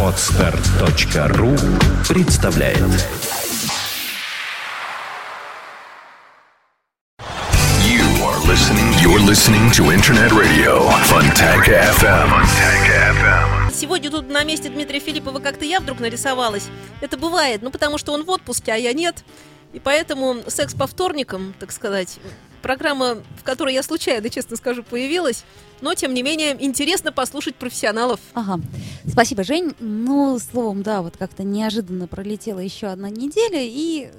Отстар.ру представляет You are listening. You're listening to Internet Radio Funtank FM. Funtank FM. Сегодня тут на месте Дмитрия Филиппова как-то я вдруг нарисовалась. Это бывает, ну потому что он в отпуске, а я нет. И поэтому секс по вторникам, так сказать, программа, в которой я случайно, честно скажу, появилась. Но, тем не менее, интересно послушать профессионалов. Ага. Спасибо, Жень. Ну, словом, да, вот как-то неожиданно пролетела еще одна неделя, и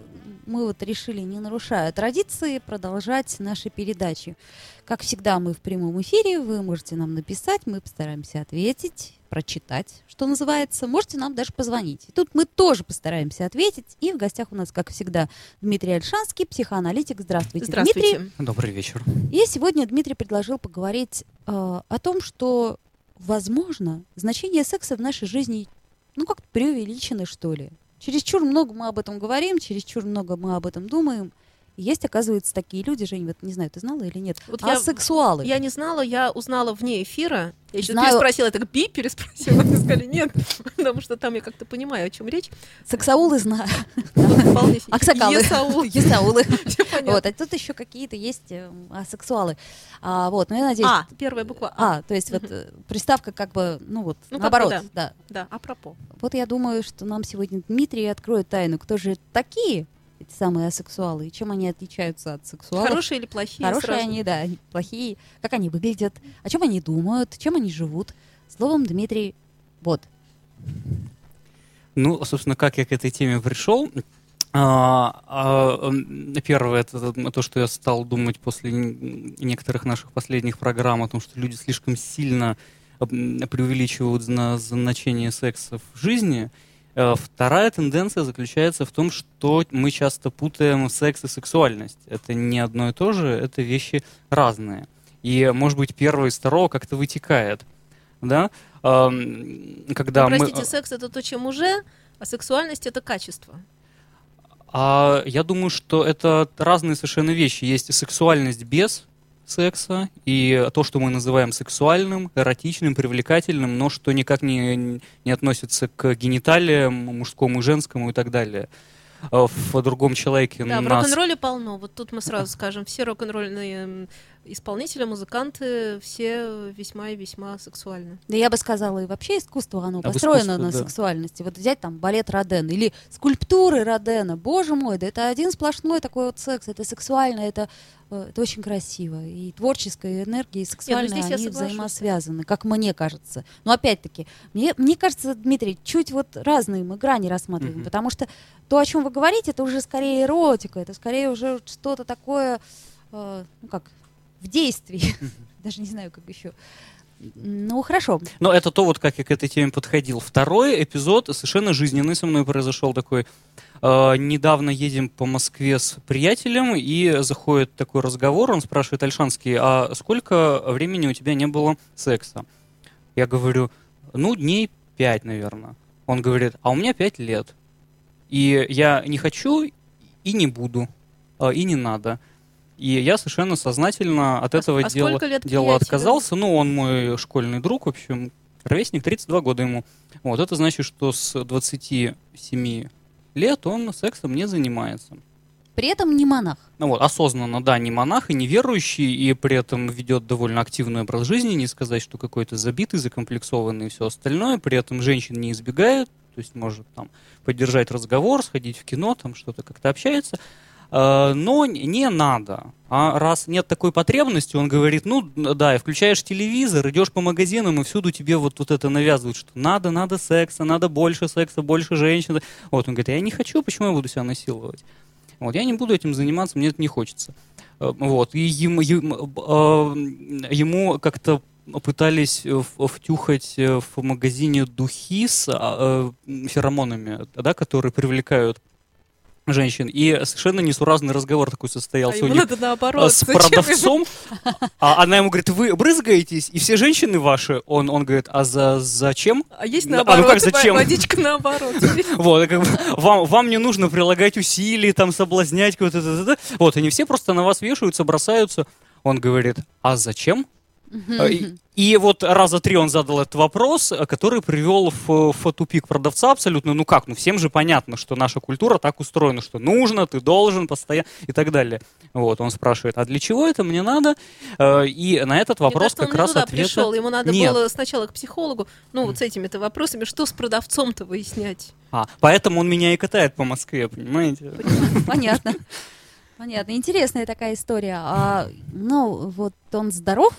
мы вот решили, не нарушая традиции, продолжать наши передачи. Как всегда, мы в прямом эфире, вы можете нам написать, мы постараемся ответить, прочитать, что называется. Можете нам даже позвонить. И тут мы тоже постараемся ответить. И в гостях у нас, как всегда, Дмитрий Альшанский, психоаналитик. Здравствуйте, Здравствуйте. Дмитрий. Добрый вечер. И сегодня Дмитрий предложил поговорить э, о том, что, возможно, значение секса в нашей жизни, ну, как-то преувеличено, что ли. Чересчур много мы об этом говорим, чересчур много мы об этом думаем. Есть, оказывается, такие люди, Жень, вот не знаю, ты знала или нет, Вот я- асексуалы. Я не знала, я узнала вне эфира. Я еще Знаю. переспросила, это би переспросила. Мне сказали, нет, потому что там я как-то понимаю, о чем речь. Сексаулы знаю. Аксакалы. Есаул. Есаулы. Вот, а тут еще какие-то есть э, асексуалы. А, вот, ну я надеюсь... А, первая буква А. А, то есть вот э, приставка как бы, ну вот, Ну, наоборот, да. да. Да, апропо. Вот я думаю, что нам сегодня Дмитрий откроет тайну, кто же такие эти самые асексуалы, и чем они отличаются от сексуалов. Хорошие или плохие? Хорошие сразу? они, да, плохие, как они выглядят, о чем они думают, чем они живут. Словом, Дмитрий, вот. Ну, собственно, как я к этой теме пришел? А, а, Первое, это то, что я стал думать после некоторых наших последних программ о том, что люди слишком сильно преувеличивают зна- значение секса в жизни. Э, Вторая тенденция заключается в том, что мы часто путаем секс и сексуальность. Это не одно и то же, это вещи разные. И, может быть, первое из второго как-то вытекает. Да? Ам, Когда Ну, мы... простите, секс это то, чем уже, а сексуальность это качество. А я думаю, что это разные совершенно вещи. Есть сексуальность без секса, и то, что мы называем сексуальным, эротичным, привлекательным, но что никак не, не относится к гениталиям, мужскому и женскому и так далее. А В другом человеке Да, в нас... рок-н-ролле полно. Вот тут мы сразу скажем, все рок-н-ролльные исполнители, музыканты, все весьма и весьма сексуальны. Да я бы сказала, и вообще искусство, оно А в построено искусство, на да. сексуальности. Вот взять там балет Родена или скульптуры Родена, боже мой, да это один сплошной такой вот секс, это сексуально, это, это очень красиво. И творческая энергия, и сексуальная, здесь я они взаимосвязаны, как мне кажется. Но опять-таки, мне, мне кажется, Дмитрий, чуть вот разные мы грани рассматриваем, Мгм. потому что то, о чем вы говорите, это уже скорее эротика, это скорее уже что-то такое, э, ну как, в действии. Даже не знаю, как еще. Ну, хорошо. Но это то, вот как я к этой теме подходил. Второй эпизод совершенно жизненный со мной произошел такой. Э, недавно едем по Москве с приятелем, и заходит такой разговор, он спрашивает Альшанский, а сколько времени у тебя не было секса? Я говорю, ну, дней пять, наверное. Он говорит, а у меня пять лет. И я не хочу и не буду, э, и не надо. И я совершенно сознательно от А этого а дела, лет дела отказался. Ну, он мой школьный друг, в общем, ровесник, 32 года ему. Вот, это значит, что с 27 лет он сексом не занимается. При этом не монах. Ну вот, осознанно, да, не монах и не верующий, и при этом ведет довольно активный образ жизни, не сказать, что какой-то забитый, закомплексованный и все остальное, при этом женщин не избегает, то есть может там поддержать разговор, сходить в кино, там что-то как-то общается, но не надо. А раз нет такой потребности, он говорит, ну да, и включаешь телевизор, идешь по магазинам, и всюду тебе вот, вот это навязывают, что надо, надо секса, надо больше секса, больше женщин. Вот, он говорит, я не хочу, почему я буду себя насиловать? Вот, я не буду этим заниматься, мне это не хочется. Э, Вот, и ему, ему, э, ему как-то пытались э, втюхать э, в магазине духи с а, э, феромонами, да, которые привлекают женщин. И совершенно несуразный разговор такой А состоялся у ему них надо э, наоборот. с продавцом. А она ему говорит, вы брызгаетесь, и все женщины ваши. Он, он говорит, а за, зачем? А есть А ну наоборот. как, зачем? Водичка наоборот. Вот, как бы, вам, вам не нужно прилагать усилий, там, соблазнять кого-то. Вот, они все просто на вас вешаются, бросаются. Он говорит, а зачем? Э, И, вот раза три он задал этот вопрос, э, который привел в, в тупик продавца абсолютно. Ну как, ну всем же понятно, что наша культура так устроена, что нужно, ты должен постоянно и так далее. Вот, он спрашивает, а для чего это мне надо? Э, И на этот Мне вопрос кажется, он как раз туда ответа пришел. Ему надо нет. было сначала к психологу, ну, вот с этими-то вопросами, что с продавцом-то выяснять. А, поэтому он меня и катает по Москве, понимаете? Понятно. Понятно. Интересная такая история. А, ну, вот он здоров?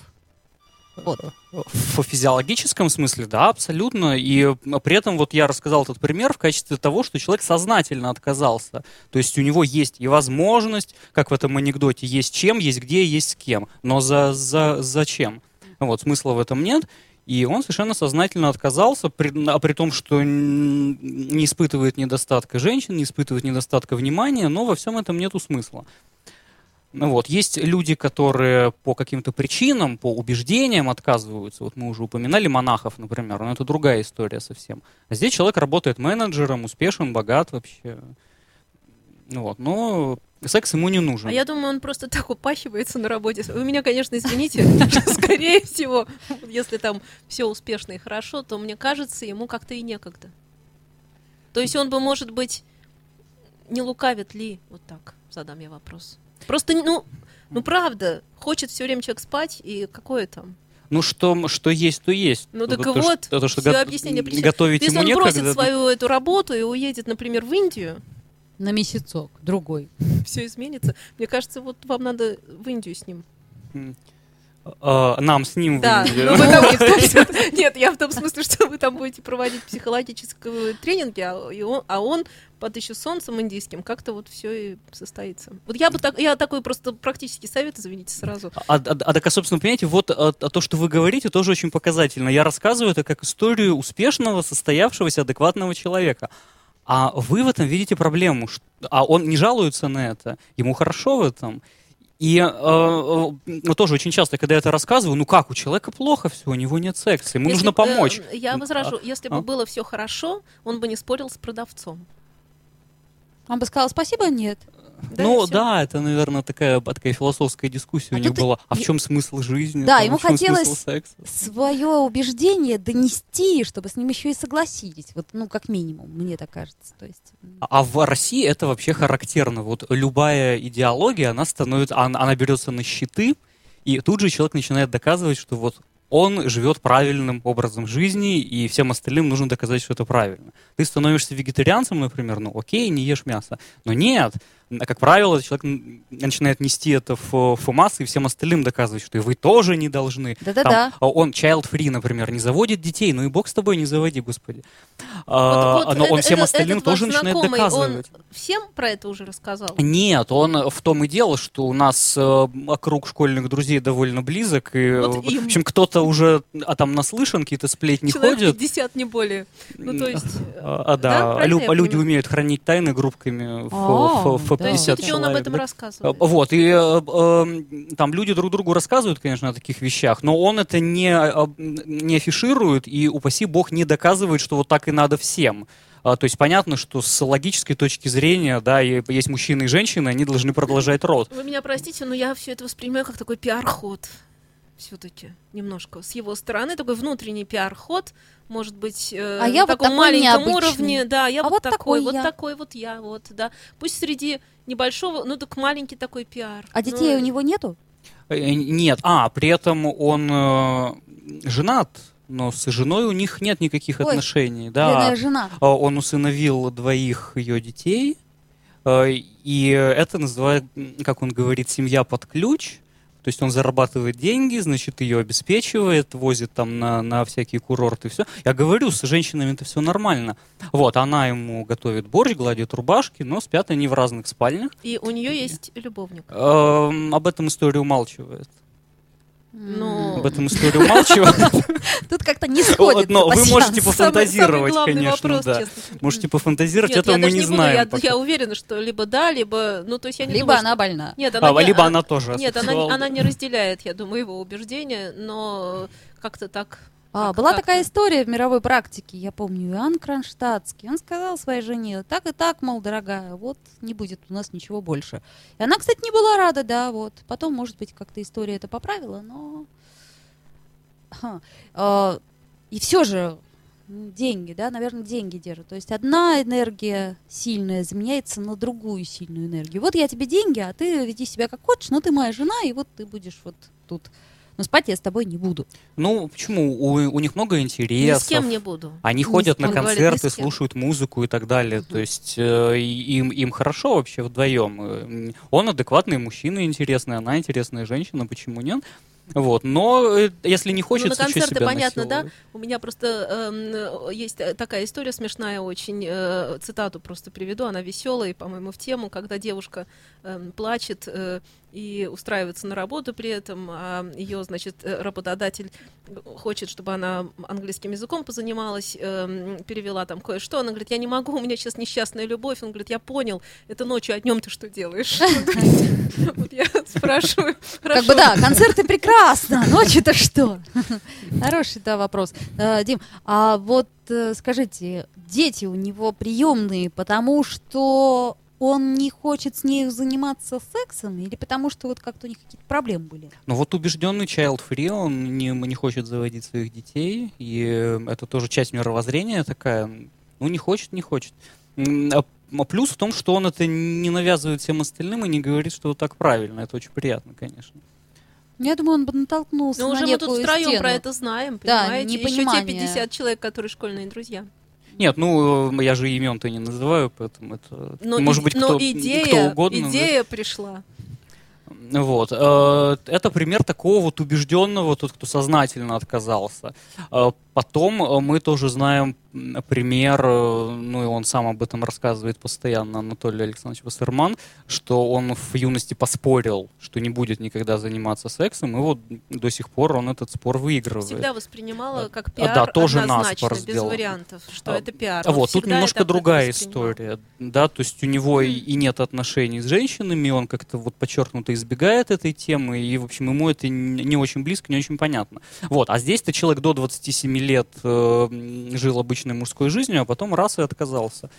Вот. В физиологическом смысле, да, абсолютно. И при этом вот я рассказал этот пример в качестве того, что человек сознательно отказался. То есть у него есть и возможность, как в этом анекдоте, есть чем, есть где, есть с кем. Но за, за, зачем? Вот, смысла в этом нет. И он совершенно сознательно отказался, при, а при том, что не испытывает недостатка женщин, не испытывает недостатка внимания, но во всем этом нету смысла. Ну вот, есть люди, которые по каким-то причинам, по убеждениям отказываются. Вот мы уже упоминали монахов, например, но это другая история совсем. А здесь человек работает менеджером, успешен, богат вообще. Ну Вот, но секс ему не нужен. А я думаю, он просто так упахивается на работе. Вы меня, конечно, извините, скорее всего, если там все успешно и хорошо, то мне кажется, ему как-то и некогда. То есть он бы, может быть, не лукавит ли, вот так задам я вопрос. Просто, ну, ну правда, хочет все время человек спать, и какое там? Ну что, что есть, то есть. Ну так и то, вот, что, то, что всё го- объяснение причин. готовить Если ему он некогда. бросит свою эту работу и уедет, например, в Индию, На месяцок, другой. все изменится. Мне кажется, вот вам надо в Индию с ним. А, нам с ним Да, ну там не в том смысле- Нет, я в том смысле, что вы там будете проводить психологические тренинги, а и он, а он под еще солнцем индийским как-то вот все и состоится. Вот я бы так, я такой просто практический совет, извините, сразу. А, а- а так, а, собственно, понимаете, вот а, а то, что вы говорите, тоже очень показательно. Я рассказываю это как историю успешного, состоявшегося, адекватного человека. А вы в этом видите проблему. А он не жалуется на это. Ему хорошо в этом. И э, э, ну, тоже очень часто, когда я это рассказываю, ну как, у человека плохо все, у него нет секса, ему Если нужно б, э, помочь. Я возражу, если бы а? было все хорошо, он бы не спорил с продавцом. Он бы сказал спасибо, нет. Да, ну да, это, наверное, такая, такая философская дискуссия А у них и- была. А в чем смысл жизни? Да, там, ему хотелось? Свое убеждение донести, чтобы с ним еще и согласились. Вот, ну, как минимум, мне так кажется. То есть, м, А в России это вообще характерно. Вот любая идеология, она становится, она, она берется на щиты, и тут же человек начинает доказывать, что вот он живет правильным образом жизни, и всем остальным нужно доказать, что это правильно. Ты становишься вегетарианцем, например, ну окей, не ешь мясо. Но нет, А, как правило, человек начинает нести это в, массы и всем остальным доказывать, что и вы тоже не должны. Да-да-да. А он child-free, например, не заводит детей, ну и бог с тобой, не заводи, господи. А, Вот- вот но он это- всем это- остальным этот тоже начинает знакомый, доказывать. Он всем про это уже рассказал? Нет, он в том и дело, что у нас э, круг школьных друзей довольно близок, и, Вот им. в общем, кто-то уже а там наслышан, какие-то сплетни Человек ходят. 50, не более. Ну, то есть... А, а, да, да, люди умеют хранить тайны группками в, Есть 50 все-таки он об этом рассказывает. А, Вот, и э, э, там люди друг другу рассказывают, конечно, о таких вещах, но он это не, а, не афиширует и, упаси бог, не доказывает, что вот так и надо всем. А, То есть понятно, что с логической точки зрения, да, есть мужчины и женщины, они должны продолжать род. Вы меня простите, но я все это воспринимаю как такой пиар-ход. Все-таки немножко с его стороны такой внутренний пиар-ход, может быть, э, А я на вот таком такой маленьком необычный. уровне, да, я А вот, вот такой, такой вот я. такой вот я, вот, да. Пусть среди небольшого, ну так маленький такой пиар. А детей Ну, у него нету? Э, Нет, а, при этом он э, женат, но с женой у них нет никаких Ой, отношений. Да. Жена. А, Он усыновил двоих ее детей, э, и это называют, как он говорит, семья под ключ. То есть он зарабатывает деньги, значит, ее обеспечивает, возит там на, на всякие курорты, все. Я говорю, с женщинами это все нормально. Вот, она ему готовит борщ, гладит рубашки, но спят они в разных спальнях. И у нее есть любовник. Эм, об этом история умалчивает. Ну, Об этом история умалчивает. Тут как-то не сходится Но вы можете пофантазировать, конечно, да. Можете пофантазировать, этого я мы не знаем. я, уверена, что либо да, либо, ну то есть я не Либо она больна. Нет, она, А, либо а- она тоже Нет, она не разделяет, я думаю, его убеждения, но как-то так. А, как- была как-то. такая история в мировой практике, я помню, Иоанн Кронштадтский. Он сказал своей жене, так и так, мол, дорогая, вот не будет у нас ничего больше. И она, кстати, не была рада, да, вот. Потом, может быть, как-то история это поправила, но ха, э, и все же деньги, да, наверное, деньги держат. То есть одна энергия сильная заменяется на другую сильную энергию. Вот я тебе деньги, а ты веди себя как хочешь, но ты моя жена, и вот ты будешь вот тут. Но спать я с тобой не буду. Ну, почему? У, у них много Ни интересов. с кем не буду. Они Ни ходят на говорит, концерты, ни кем. слушают музыку и так далее. То есть э, им, им хорошо вообще вдвоем. Он адекватный мужчина интересный, она интересная женщина, почему нет? Вот. Но э, если не хочется, ну, на концерты себя понятно, да? насиловать? У меня просто эм, э, есть э, такая история смешная очень. э, цитату просто приведу. Она веселая, и, по-моему, в тему, когда девушка эм, плачет э, и устраивается на работу при этом, а ее, значит, э, работодатель хочет, чтобы она английским языком позанималась, эм, перевела там кое-что. Она говорит, я не могу, у меня сейчас несчастная любовь. Он говорит, я понял, это ночью, а днем ты что делаешь? Вот я спрашиваю. Как бы да, концерты прекрасно, ночью-то что? Хороший, да, вопрос. Э, Дим, а вот э, скажите, дети у него приемные, потому что он не хочет с ней заниматься сексом или потому что вот как-то у них какие-то проблемы были? Ну вот убежденный child free, он не, не хочет заводить своих детей, и это тоже часть мировоззрения такая. Ну не хочет, не хочет. А- а плюс в том, что он это не навязывает всем остальным и не говорит, что вот так правильно. Это очень приятно, конечно. Я думаю, он бы натолкнулся Ну, на уже мы тут втроем стену. про это знаем, Да, понимаете? Еще те непонимание. 50 человек, которые школьные друзья. Нет, ну э, я же имен-то не называю, поэтому это Но, может и- быть но кто, идея, кто угодно. да. идея пришла. Вот. э, Это пример такого вот убежденного, тот, кто сознательно отказался. Э, Потом мы тоже знаем пример, э, ну и он сам об этом рассказывает постоянно, Анатолий Александрович Вассерман, что он в юности поспорил, что не будет никогда заниматься сексом, и вот до сих пор он этот спор выигрывает. Всегда воспринимала как пиар да, тоже однозначно, без сделал. вариантов, что А, это пиар. А вот, тут немножко другая история, да, то есть у него и, и нет отношений с женщинами, он как-то вот подчеркнуто избегает этой темы, и, в общем, ему это не очень близко, не очень понятно. Вот, а здесь-то человек до 27 лет э, жил обычной мужской жизнью, а потом раз и отказался.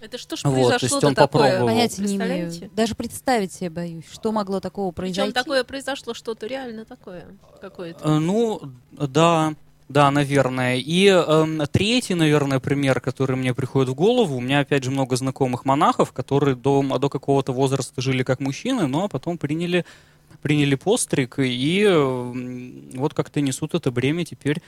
Это что ж Вот, то есть произошло-то он такое? попробовал. Понятия не имею. Даже представить себе боюсь, что могло такого произойти. Причем такое произошло что-то реально такое какое-то. Э, Ну, да, да, наверное. И эм, третий, наверное, пример, который мне приходит в голову, у меня, опять же, много знакомых монахов, которые до, до какого-то возраста жили как мужчины, но потом приняли, приняли постриг, и эм, вот как-то несут это бремя теперь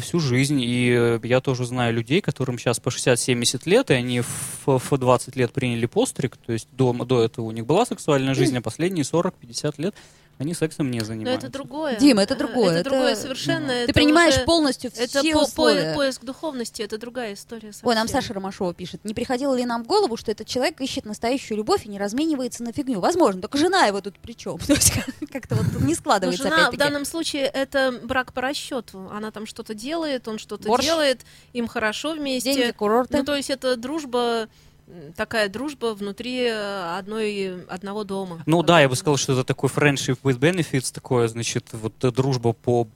всю жизнь. И э, я тоже знаю людей, которым сейчас по 60-70 лет, и они в, в 20 лет приняли постриг, то есть до, до этого у них была сексуальная жизнь, а последние 40-50 лет они сексом не Но занимаются. это другое. Дима, это Э, другое, Это другое это- совершенно. Ты это принимаешь уже- полностью Это все по- по- условия. поиск духовности, это другая история совсем. Ой, нам Саша Ромашова пишет. Не приходило ли нам в голову, что этот человек ищет настоящую любовь и не разменивается на фигню? Возможно, только жена его тут при чем? То есть как- как-то вот не Но складывается жена в данном случае это брак по расчету. Она там что-то делает, он что-то делает, им хорошо вместе. Деньги, курорты. Ну, то есть это дружба, такая дружба внутри э, одной, одного дома. Ну да, я бы сказал, что это такой friendship with benefits, такое, значит, вот э, дружба по,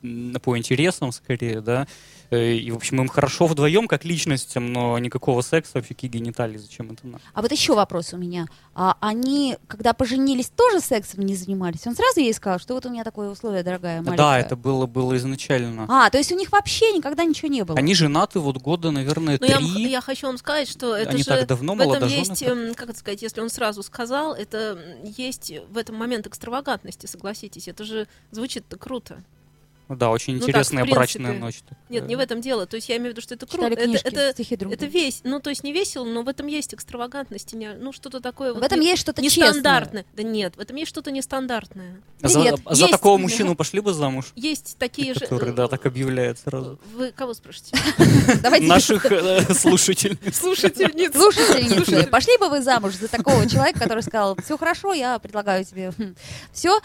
по интересам скорее, да. Э, И, в общем, им хорошо вдвоем как личностям, но никакого секса, фики гениталий, зачем это надо? А вот еще вопрос у меня. А они, когда поженились, тоже сексом не занимались? Он сразу ей сказал, что вот у меня такое условие, дорогая маленькая. Да, это было, было изначально. А, то есть у них вообще никогда ничего не было? Они женаты вот года, наверное, Но я, три. я хочу вам сказать, что это Они же так давно в этом есть, эм, как это сказать, если он сразу сказал, это есть в этом момент экстравагантности, согласитесь. Это же звучит-то круто. Да, очень Ну так, интересная в принципе. брачная ночь. Нет, не в этом дело. То есть я имею в виду, что это круто. Это, это, стихи друг это весь, ну то есть не весело, но в этом есть экстравагантность, не- ну что-то такое. В вот этом не- есть что-то честное. нестандартное. Да нет, в этом есть что-то нестандартное. За, Привет. за Есть- такого мужчину пошли бы замуж? Есть такие же. Который, да, так объявляет сразу. Вы кого спрашиваете? Давайте Наших э, слушателей. Слушательниц. Слушательницы, пошли бы вы замуж за такого человека, который сказал, все хорошо, я предлагаю тебе все,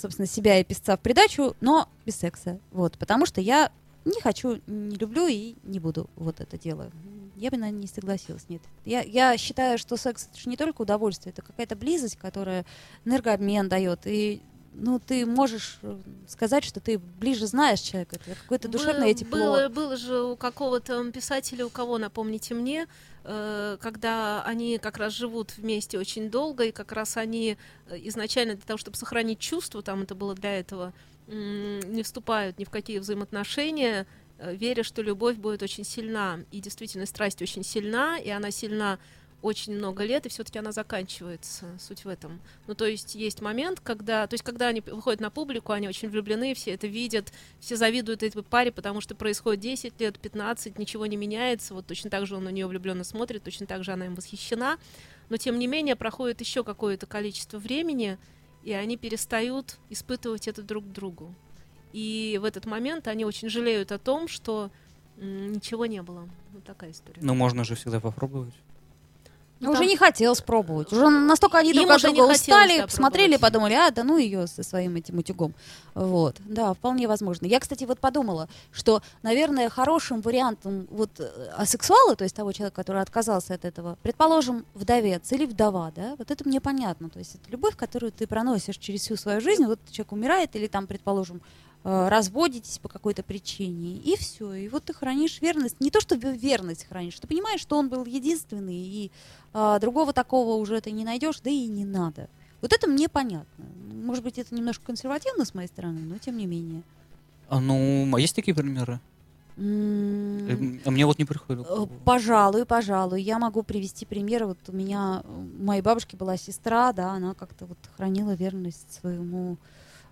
собственно, себя и писца в придачу, но без секса. Вот, потому что я не хочу, не люблю и не буду вот это дело. Я бы, наверное, не согласилась, нет. Я, я считаю, что секс это же не только удовольствие, это какая-то близость, которая энергообмен дает. И ну, ты можешь э, сказать, что ты ближе знаешь человека, это какое-то душевное Было- тепло. Было, было же у какого-то писателя, у кого, напомните мне, э, когда они как раз живут вместе очень долго, и как раз они э, изначально для того, чтобы сохранить чувство, там это было для этого, не вступают ни в какие взаимоотношения, э, веря, что любовь будет очень сильна. И действительно, страсть очень сильна, и она сильна очень много лет, и все-таки она заканчивается. Суть в этом. Ну, то есть есть момент, когда, то есть когда они выходят на публику, они очень влюблены, все это видят, все завидуют этой паре, потому что происходит 10 лет, 15, ничего не меняется. Вот точно так же он на нее влюбленно смотрит, точно так же она им восхищена. Но тем не менее проходит еще какое-то количество времени, и они перестают испытывать это друг другу. И в этот момент они очень жалеют о том, что ничего не было. Вот такая история. Ну, можно же всегда попробовать. Ну, уже не хотелось пробовать. Уже настолько они Им друг от друга устали, да, посмотрели, подумали, а, да ну ее со своим этим утюгом. Вот, да, вполне возможно. Я, кстати, вот подумала, что, наверное, хорошим вариантом вот э, асексуала, то есть того человека, который отказался от этого, предположим, вдовец или вдова, да, вот это мне понятно. То есть это любовь, которую ты проносишь через всю свою жизнь, вот человек умирает или там, предположим, разводитесь по какой-то причине, и все. И вот ты хранишь верность. Не то, что ве- верность хранишь, ты понимаешь, что он был единственный, и а, другого такого уже ты не найдешь, да и не надо. Вот это мне понятно. Может быть, это немножко консервативно с моей стороны, но тем не менее. А ну, а есть такие примеры? М, Э, А мне вот не приходит. э. Пожалуй, пожалуй. Я могу привести пример. Вот у меня, э, у моей бабушки была сестра, да, она как-то вот хранила верность своему э,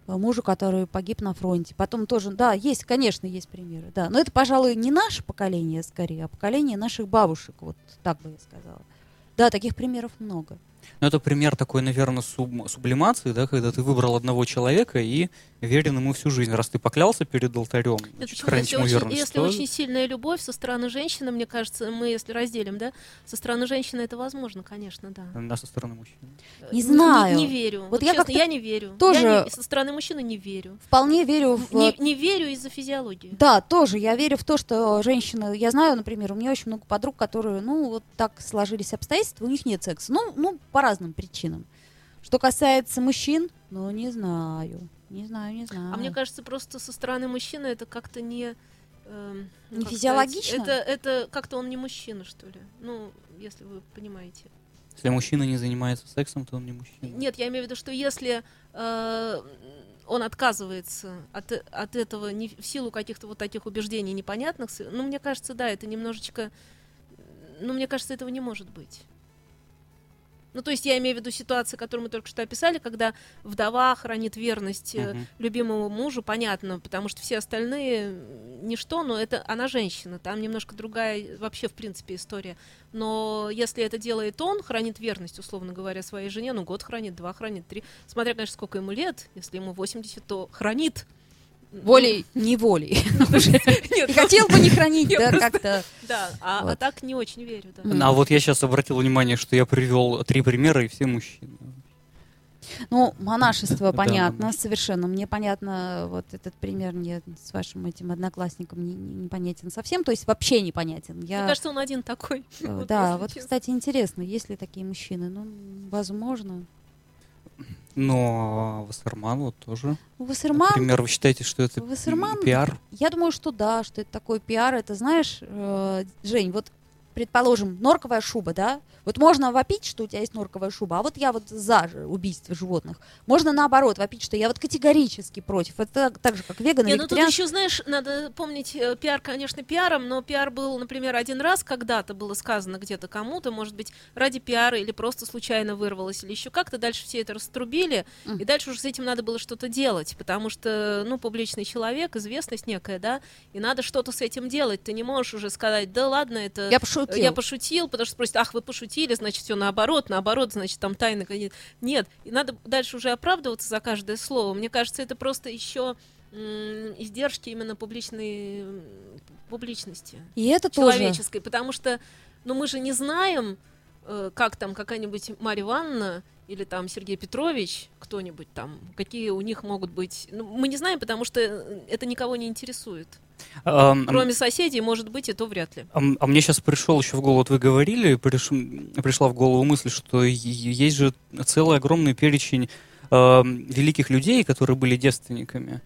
мужу, который погиб на фронте. Потом тоже, да, есть, конечно, есть примеры, да. Но это, пожалуй, не наше поколение, скорее, а поколение наших бабушек, вот так бы я сказала. Да, таких примеров много. Ну, это пример такой, наверное, суб- сублимации, да, когда ты выбрал одного человека и верен ему всю жизнь. Раз ты поклялся перед алтарем, Это значит, хранить Если, ему очень, верность. если то- очень сильная любовь со стороны женщины, мне кажется, мы если разделим, да, со стороны женщины это возможно, конечно, да. Да, со стороны мужчины. Не Э, знаю. Не, верю. Вот Вот, я честно, как-то я не верю. тоже- Я не- со стороны мужчины не верю. Вполне верю в... Не, не верю из-за физиологии. Да, тоже. Я верю в то, что женщины... Я знаю, например, у меня очень много подруг, которые, ну, вот так сложились обстоятельства, у них нет секса. Ну, ну по разным причинам. Что касается мужчин, ну, не знаю. Не знаю, не знаю. А мне кажется, просто со стороны мужчины это как-то не... ну, Не как физиологично? сказать, Это, это как-то он не мужчина, что ли. Ну, если вы понимаете. Если мужчина не занимается сексом, то он не мужчина. Нет, я имею в виду, что если э, он отказывается от, от этого не, в силу каких-то вот таких убеждений непонятных, ну, мне кажется, да, это немножечко... Ну, мне кажется, этого не может быть. Ну, то есть я имею в виду ситуацию, которую мы только что описали, когда вдова хранит верность Мгм. любимому мужу, понятно, потому что все остальные ничто, но это она женщина, там немножко другая вообще в принципе история. Но если это делает он, хранит верность, условно говоря, своей жене, ну год хранит, два хранит, три, смотря, конечно, сколько ему лет, если ему 80, то хранит. Волей, неволей. Нет, И хотел бы не хранить, да, как-то. Да, а, а Вот. так не очень верю, да. А вот я сейчас обратил внимание, что я привел три примера, и все мужчины. Ну, монашество Да, понятно, монашество. совершенно. Мне понятно, вот этот пример мне с вашим этим одноклассником не- не- непонятен совсем, то есть вообще непонятен. Я, Мне кажется, он один такой. э, Вот да, вот, честно. кстати, интересно, есть ли такие мужчины? Ну, возможно. Но Вассерман вот тоже. Вассерман, Например, вы считаете, что это Вассерман- пиар? я думаю, что да, что это такой пиар. Это, знаешь, э, Жень, вот предположим, норковая шуба, да? Вот можно вопить, что у тебя есть норковая шуба, а вот я вот за убийство животных. Можно наоборот вопить, что я вот категорически против. Это так, же, как веганы, Не, ну тут еще, знаешь, надо помнить, э, пиар, конечно, пиаром, но пиар был, например, один раз когда-то было сказано где-то кому-то, может быть, ради пиара или просто случайно вырвалось, или еще как-то. Дальше все это раструбили, Мгм. и дальше уже с этим надо было что-то делать, потому что, ну, публичный человек, известность некая, да, и надо что-то с этим делать. Ты не можешь уже сказать, да ладно, это... Я пошутил. Я пошутил, потому что спросят, ах, вы пошутили, значит, все наоборот, наоборот, значит, там тайны какие-то. Нет, и надо дальше уже оправдываться за каждое слово. Мне кажется, это просто еще издержки именно публичной публичности И это тоже. человеческой, потому что, ну, мы же не знаем, э, как там какая-нибудь Марья Ивановна или там Сергей Петрович, кто-нибудь там, какие у них могут быть. Ну, мы не знаем, потому что э, это никого не интересует. А, м, Кроме соседей, может быть, и то вряд ли. А, а мне сейчас пришел еще в голову, вот вы говорили, приш- пришла в голову мысль, что есть же целый огромный перечень э, великих людей, которые были девственниками,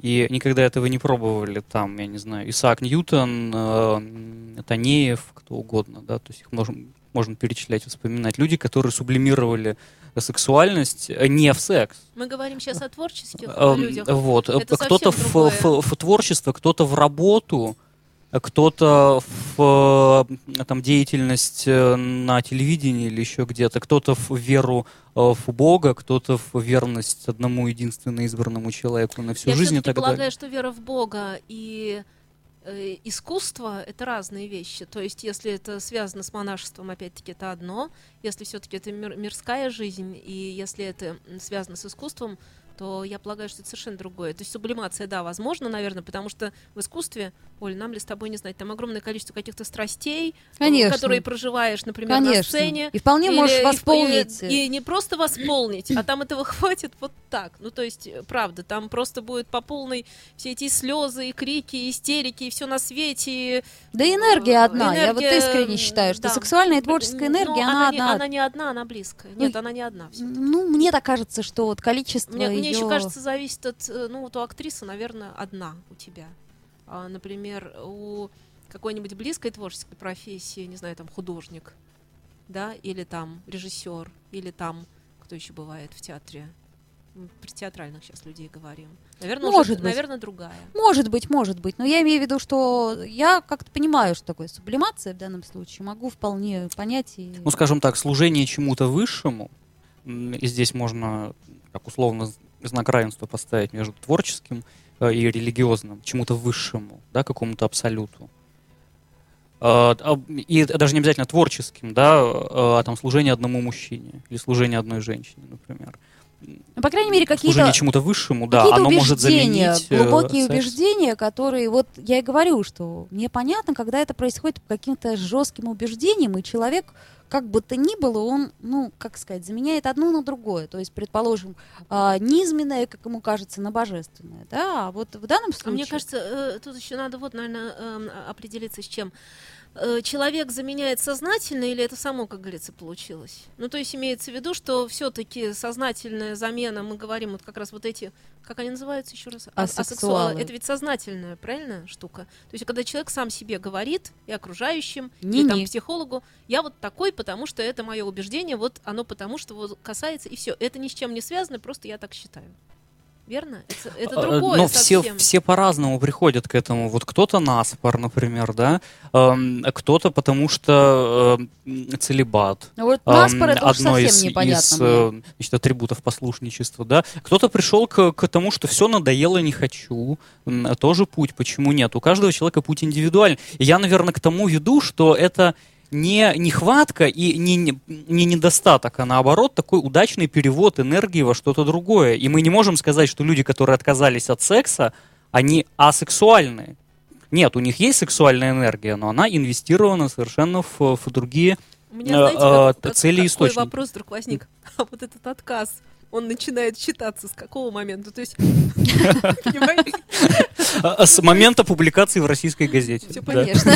и никогда этого не пробовали. Там, я не знаю, Исаак Ньютон, э, Танеев, кто угодно, да, то есть их можем, можно перечислять, вспоминать. Люди, которые сублимировали сексуальность э, не в секс. Мы говорим сейчас о творческих Эм, людях. Вот. Это Кто-то в, в- в творчество, кто-то в работу, кто-то в э, там, деятельность э, на телевидении или еще где-то, кто-то в веру э, в Бога, кто-то в верность одному единственно избранному человеку на всю Я жизнь и так полагаю, что вера в Бога и э, искусство — это разные вещи. То есть, если это связано с монашеством, опять-таки, это одно. Если все-таки это мир- мирская жизнь, и если это связано с искусством, то я полагаю, что это совершенно другое. То есть сублимация, да, возможно, наверное, потому что в искусстве, Оль, нам ли с тобой не знать, там огромное количество каких-то страстей, э, Конечно. которые проживаешь, например, на Конечно. сцене. И вполне Или- можешь и- восполнить. И, и не просто восполнить, а там этого хватит вот так. Ну, то есть, э, правда, там просто будет по полной все эти слезы, и крики, и истерики, и все на свете. и, Да и энергия одна. Я вот энергия, искренне считаю, что да. сексуальная и творческая Ну, энергия, она, она не, одна. она не одна, она близкая. Ну, Нет, она не одна. Ну, мне так кажется, что вот количество Мне, мне еще кажется, зависит от, э, ну, вот у актрисы, наверное, одна у тебя. А, например, у какой-нибудь близкой творческой профессии, не знаю, там художник, да, или там режиссер, или там кто еще бывает в театре. М, При театральных сейчас людей говорим. Наверное, Может уже, быть. наверное, другая. Может быть, может быть. Но я имею в виду, что я как-то понимаю, что такое сублимация в данном случае. Могу вполне понять. И... Ну, скажем так, служение чему-то высшему, и здесь можно, как условно, знак равенства поставить между творческим э, и религиозным, чему-то высшему, да, какому-то абсолюту. А, а, И даже не обязательно творческим, да, а там служение одному мужчине или служение одной женщине, например. Ну, по крайней мере, какие-то Служение чему-то высшему, да, оно может заменить э, глубокие секс. убеждения, которые, вот я и говорю, что мне понятно, когда это происходит по каким-то жестким убеждениям, и человек, как бы то ни было, он, ну, как сказать, заменяет одно на другое. То есть, предположим, а, низменное, как ему кажется, на божественное, да, а вот в данном А случае... мне кажется, э, тут еще надо вот, наверное, эм, определиться с чем. Э, Человек заменяет сознательно или это само, как говорится, получилось? Ну, то есть имеется в виду, что все-таки сознательная замена, мы говорим вот как раз вот эти, как они называются еще раз? А- Асексуалы. Это ведь сознательная, правильно, штука? То есть когда человек сам себе говорит и окружающим, и Не-не. там психологу, я вот такой, потому что это мое убеждение, вот оно потому что вот касается, и все. Это ни с чем не связано, просто я так считаю. Верно? Это, это А, другое Но все, совсем. все по-разному приходят к этому. Вот кто-то наспор, например, да, эм, кто-то потому что эм, целебат. Ну, Вот эм, наспор это уж одно совсем из, непонятно из, мне. э, значит, атрибутов послушничества, да. Кто-то пришел к, к тому, что все надоело, не хочу. Тоже путь, почему нет? У каждого человека путь индивидуальный. И я, наверное, к тому веду, что это не нехватка и не, не, не недостаток, а наоборот такой удачный перевод энергии во что-то другое. И мы не можем сказать, что люди, которые отказались от секса, они асексуальные. Нет, у них есть сексуальная энергия, но она инвестирована совершенно в, в другие У меня, э, знаете, э, как- как- цели и источники. вопрос вдруг возник? А вот этот отказ, он начинает считаться с какого момента? То есть, понимаете? А, С момента публикации в российской газете. Да. Конечно.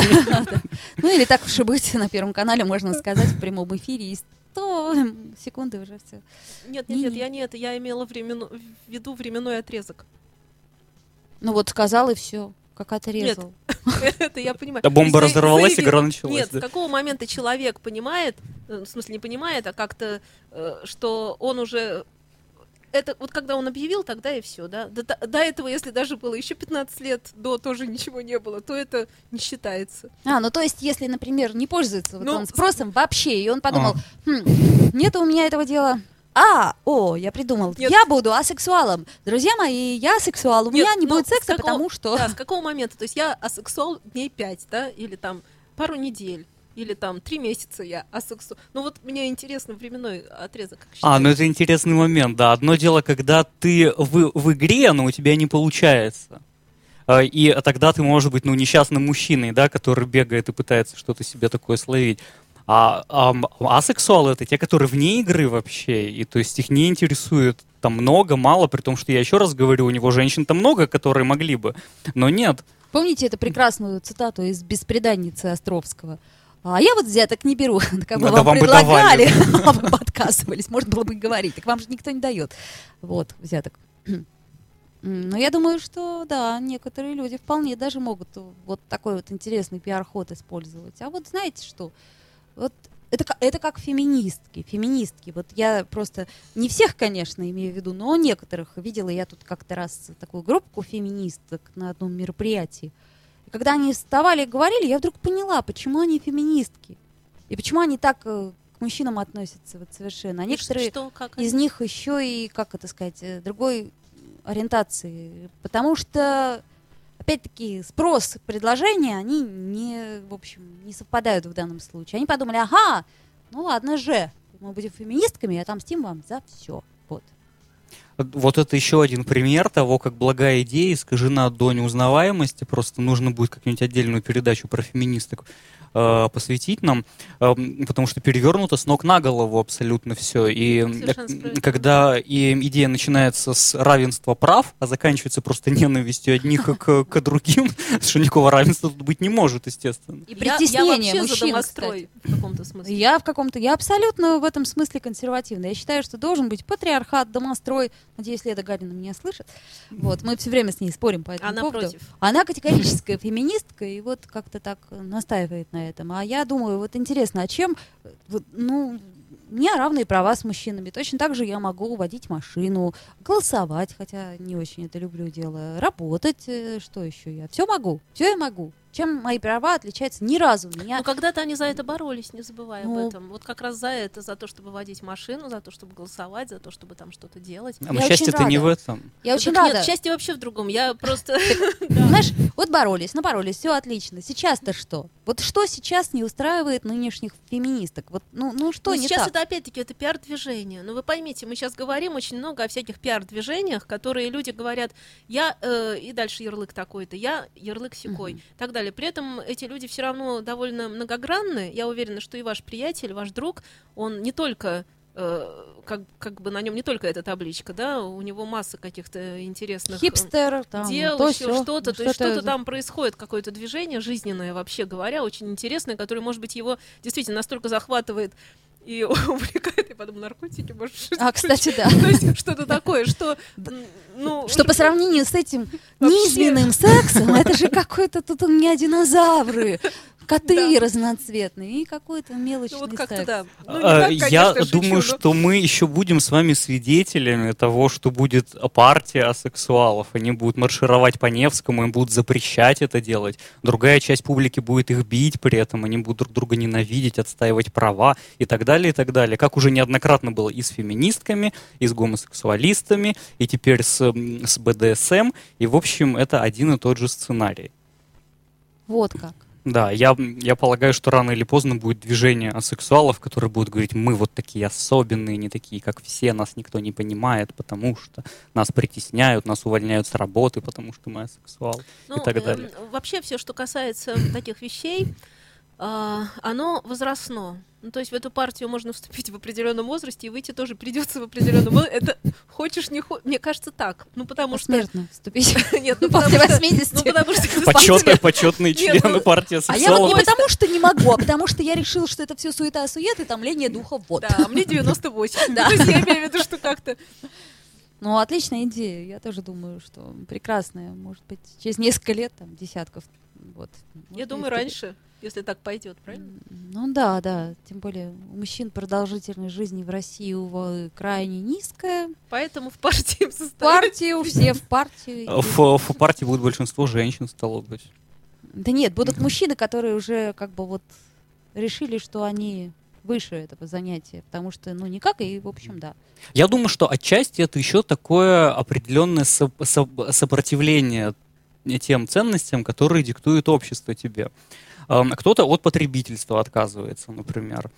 Ну или так уж и быть, на Первом канале можно сказать в прямом эфире, и 100 секунды уже все. Нет, нет, нет, я не это, я имела в виду временной отрезок. Ну вот сказал и все, как отрезал. Это я понимаю. Да бомба разорвалась, заявил- игра началась. Нет, да. с какого момента человек понимает, э, в смысле не понимает, а как-то, э, что он уже... Это вот когда он объявил, тогда и все, да. До, до этого, если даже было еще 15 лет, до тоже ничего не было, то это не считается. А, ну то есть, если, например, не пользуется вот Ну, он спросом вообще, и он подумал, А. «Хм, нет у меня этого дела. А, о, я придумал, Нет. я буду асексуалом. Друзья мои, я асексуал, у Нет, меня не ну, будет секса, какого- потому что... Да, с какого момента? То есть я асексуал дней 5, да, или там пару недель, или там три месяца я асексуал. Ну вот мне интересно временной отрезок. Как А, ну это интересный момент, да. Одно дело, когда ты в, в игре, но у тебя не получается. А, И тогда ты, может быть, ну, несчастным мужчиной, да, который бегает и пытается что-то себе такое словить. А, а асексуалы это те, которые вне игры вообще, и то есть их не интересует там много, мало, при том, что я еще раз говорю, у него женщин-то много, которые могли бы, но нет. Помните эту прекрасную цитату из «Беспреданницы» Островского? А я вот взяток не беру. Как бы Да вам вам предлагали, а вы бы отказывались. Можно было бы говорить. Так вам же никто не дает. Вот, взяток. Но я думаю, что да, некоторые люди вполне даже могут вот такой вот интересный пиар-ход использовать. А вот знаете что? Вот это, это как феминистки. Феминистки. Вот я просто не всех, конечно, имею в виду, но некоторых видела я тут как-то раз такую группу феминисток на одном мероприятии. Когда они вставали и говорили, я вдруг поняла, почему они феминистки. И почему они так э, к мужчинам относятся вот совершенно. А некоторые что, как из них еще и, как это сказать, э, другой ориентации. Потому что, опять-таки, спрос, предложения, они не, в общем, не совпадают в данном случае. Они подумали, ага, ну ладно же, мы будем феминистками и отомстим вам за все. Вот. Вот это еще один пример того, как благая идея искажена до неузнаваемости. Просто нужно будет как-нибудь отдельную передачу про феминисток э, посвятить нам, э, потому что перевернуто с ног на голову абсолютно все. И э, когда и идея начинается с равенства прав, а заканчивается просто ненавистью одних к, к другим, что никакого равенства тут быть не может, естественно. И Я- я, притеснение вообще за мужчин, домострой в каком-то смысле. Я в каком-то, я абсолютно в этом смысле консервативна. Я считаю, что должен быть патриархат, домострой. Надеюсь, Леда Гарина меня слышит. Вот, мы все время с ней спорим по этому Она поводу. против. Она категорическая феминистка и вот как-то так настаивает на этом. А я думаю, вот интересно, а чем, вот, ну, у меня равные права с мужчинами. Точно так же я могу водить машину, голосовать, хотя не очень это люблю дело, работать, э, что еще я? Все могу, все я могу. Чем мои права отличаются? Ни разу меня Но когда-то они за это боролись, не забывай Ну. об этом. Вот как раз за это, за то, чтобы водить машину, за то, чтобы голосовать, за то, чтобы там что-то делать. А но Я счастье-то не в этом. Я очень Так рада. Нет, счастье вообще в другом. Я просто... Знаешь, вот боролись, напоролись, все отлично. Сейчас-то что? Вот что сейчас не устраивает нынешних феминисток? Вот, ну, ну что Но не сейчас это опять-таки это пиар-движение. Но вы поймите, мы сейчас говорим очень много о всяких пиар-движениях, которые люди говорят, я э, и дальше ярлык такой-то, я ярлык секой, так далее. При этом эти люди все равно довольно многогранны. Я уверена, что и ваш приятель, ваш друг, он не только э, как, как бы на нем не только эта табличка, да, у него масса каких-то интересных э, Хипстер, там, дел, то еще что-то, Ну, то есть что-то за- там происходит, какое-то движение жизненное, вообще говоря, очень интересное, которое, может быть, его действительно настолько захватывает и увлекает, я подумала, наркотики, может, что-то А, кстати, да. то есть что-то такое, что, ну, Что по сравнению с этим низменным сексом, это же какой-то тут у меня динозавры, коты Да. разноцветные и какой-то мелочный ну, вот как-то секс. да. Ну, не А, так, Я конечно, шучу, думаю, но- что мы еще будем с вами свидетелями того, что будет партия асексуалов. Они будут маршировать по Невскому, им будут запрещать это делать. Другая часть публики будет их бить при этом, они будут друг друга ненавидеть, отстаивать права и так далее, и так далее. Как уже неоднократно было и с феминистками, и с гомосексуалистами, и теперь с, с БДСМ. И, в общем, это один и тот же сценарий. Вот как. Да, я, я полагаю, что рано или поздно будет движение асексуалов, которые будут говорить, мы вот такие особенные, не такие, как все, нас никто не понимает, потому что нас притесняют, нас увольняют с работы, потому что мы асексуалы и Ну, так эм, далее. вообще все, что касается таких вещей, оно возрастно. Ну, то есть в эту партию можно вступить в определенном возрасте и выйти тоже придется в определенном возрасте. Это хочешь, не хочешь. Мне кажется так. Ну, потому что... Посмертно вступить. Нет, ну, После потому что... 80. Ну, потому что... Почетные, почетные члены партии А я вот не потому, что не могу, а потому что я решила, что это все суета-сует и томление духа. Вот. Да, а мне 98. Да. То есть я имею в виду, что как-то... Ну, отличная идея. Я тоже думаю, что прекрасная. Может быть, через несколько лет, там, десятков. Вот. Я можно думаю, вступить. раньше, если так пойдет, правильно? Ну да, да. Тем более у мужчин продолжительность жизни в России, увы, крайне низкая. Поэтому в партии В партию, все в партию. В, в партии будет большинство женщин, стало быть. Да нет, будут мужчины, которые уже как бы вот решили, что они выше этого занятия, потому что, ну, никак, и, в общем, да. Я думаю, что отчасти это еще такое определенное со- со- сопротивление тем ценностям, которые диктует общество тебе. Эм, Кто-то от потребительства отказывается, например.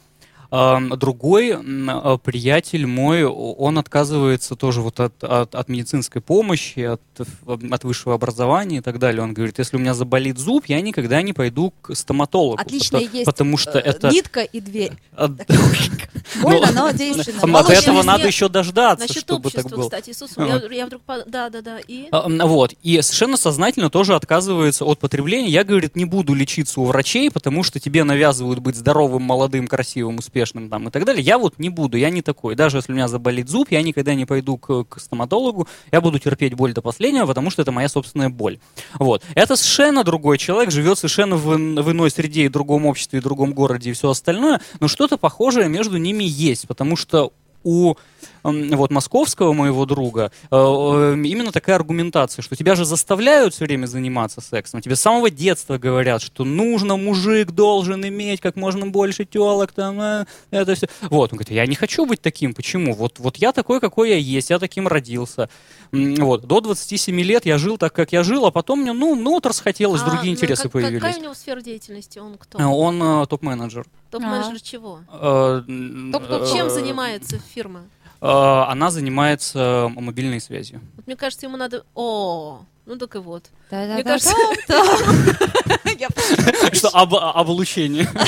Другой э, приятель мой, он отказывается тоже вот от, от, от медицинской помощи, от, от высшего образования и так далее. Он говорит, если у меня заболит зуб, я никогда не пойду к стоматологу. Отличная потому, есть потому что э, это... нитка и дверь. Больно, Ну, но действенно. От Молочный этого надо еще дождаться, чтобы так было. кстати, Иисус, я, вдруг... Да, да, да. А, Вот. И совершенно сознательно тоже отказывается от потребления. Я, говорит, не буду лечиться у врачей, потому что тебе навязывают быть здоровым, молодым, красивым, успешным успешным там и так далее. Я вот не буду, я не такой. Даже если у меня заболит зуб, я никогда не пойду к, к стоматологу, я буду терпеть боль до последнего, потому что это моя собственная боль. Вот. Это совершенно другой человек, живет совершенно в, в иной среде и другом обществе, и другом городе и все остальное, но что-то похожее между ними есть, потому что у вот московского моего друга э, э, именно такая аргументация, что тебя же заставляют все время заниматься сексом, тебе с самого детства говорят, что нужно, мужик должен иметь как можно больше телок, там, э, это все. Вот, он говорит, я не хочу быть таким, почему? Вот, вот я такой, какой я есть, я таким родился. Вот, до 27 лет я жил так, как я жил, а потом мне, ну, ну вот расхотелось, А, другие ну, интересы как- появились. Какая у него сфера деятельности? Он кто? Он э, топ-менеджер. Топ-менеджер чего? Э, м, Топ-топ. э, Чем занимается фирма? Э, Она занимается мобильной связью. Вот мне кажется, ему надо... О, ну так и вот. Мне кажется, Что об, облучение.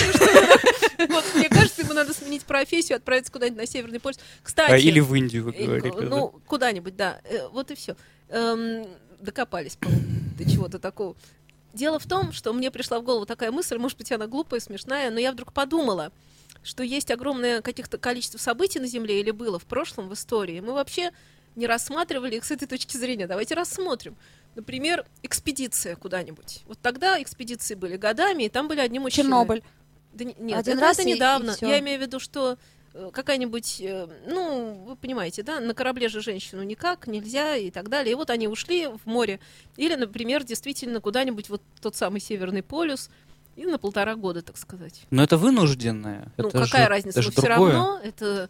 Вот, мне кажется, ему надо сменить профессию, отправиться куда-нибудь на Северный полюс. Кстати, Или в Индию, вы э, говорите. ну, куда-нибудь, да. Э, Вот и все. Докопались, по-моему, до чего-то такого. Дело в том, что мне пришла в голову такая мысль, может быть, она глупая, смешная, но я вдруг подумала, что есть огромное каких-то количество событий на Земле или было в прошлом, в истории. Мы вообще не рассматривали их с этой точки зрения. Давайте рассмотрим. Например, экспедиция куда-нибудь. Вот тогда экспедиции были годами, и там были одни мужчины. Чернобыль. Да не- нет, Один это, раз это и- и недавно. всё. Я имею в виду, что э, какая-нибудь, э, ну, вы понимаете, да, на корабле же женщину никак, нельзя и так далее. И вот они ушли в море. Или, например, действительно куда-нибудь вот тот самый Северный полюс, и на полтора года, так сказать. Но это вынужденное. Ну, это какая же- разница? это Но все другое. равно это,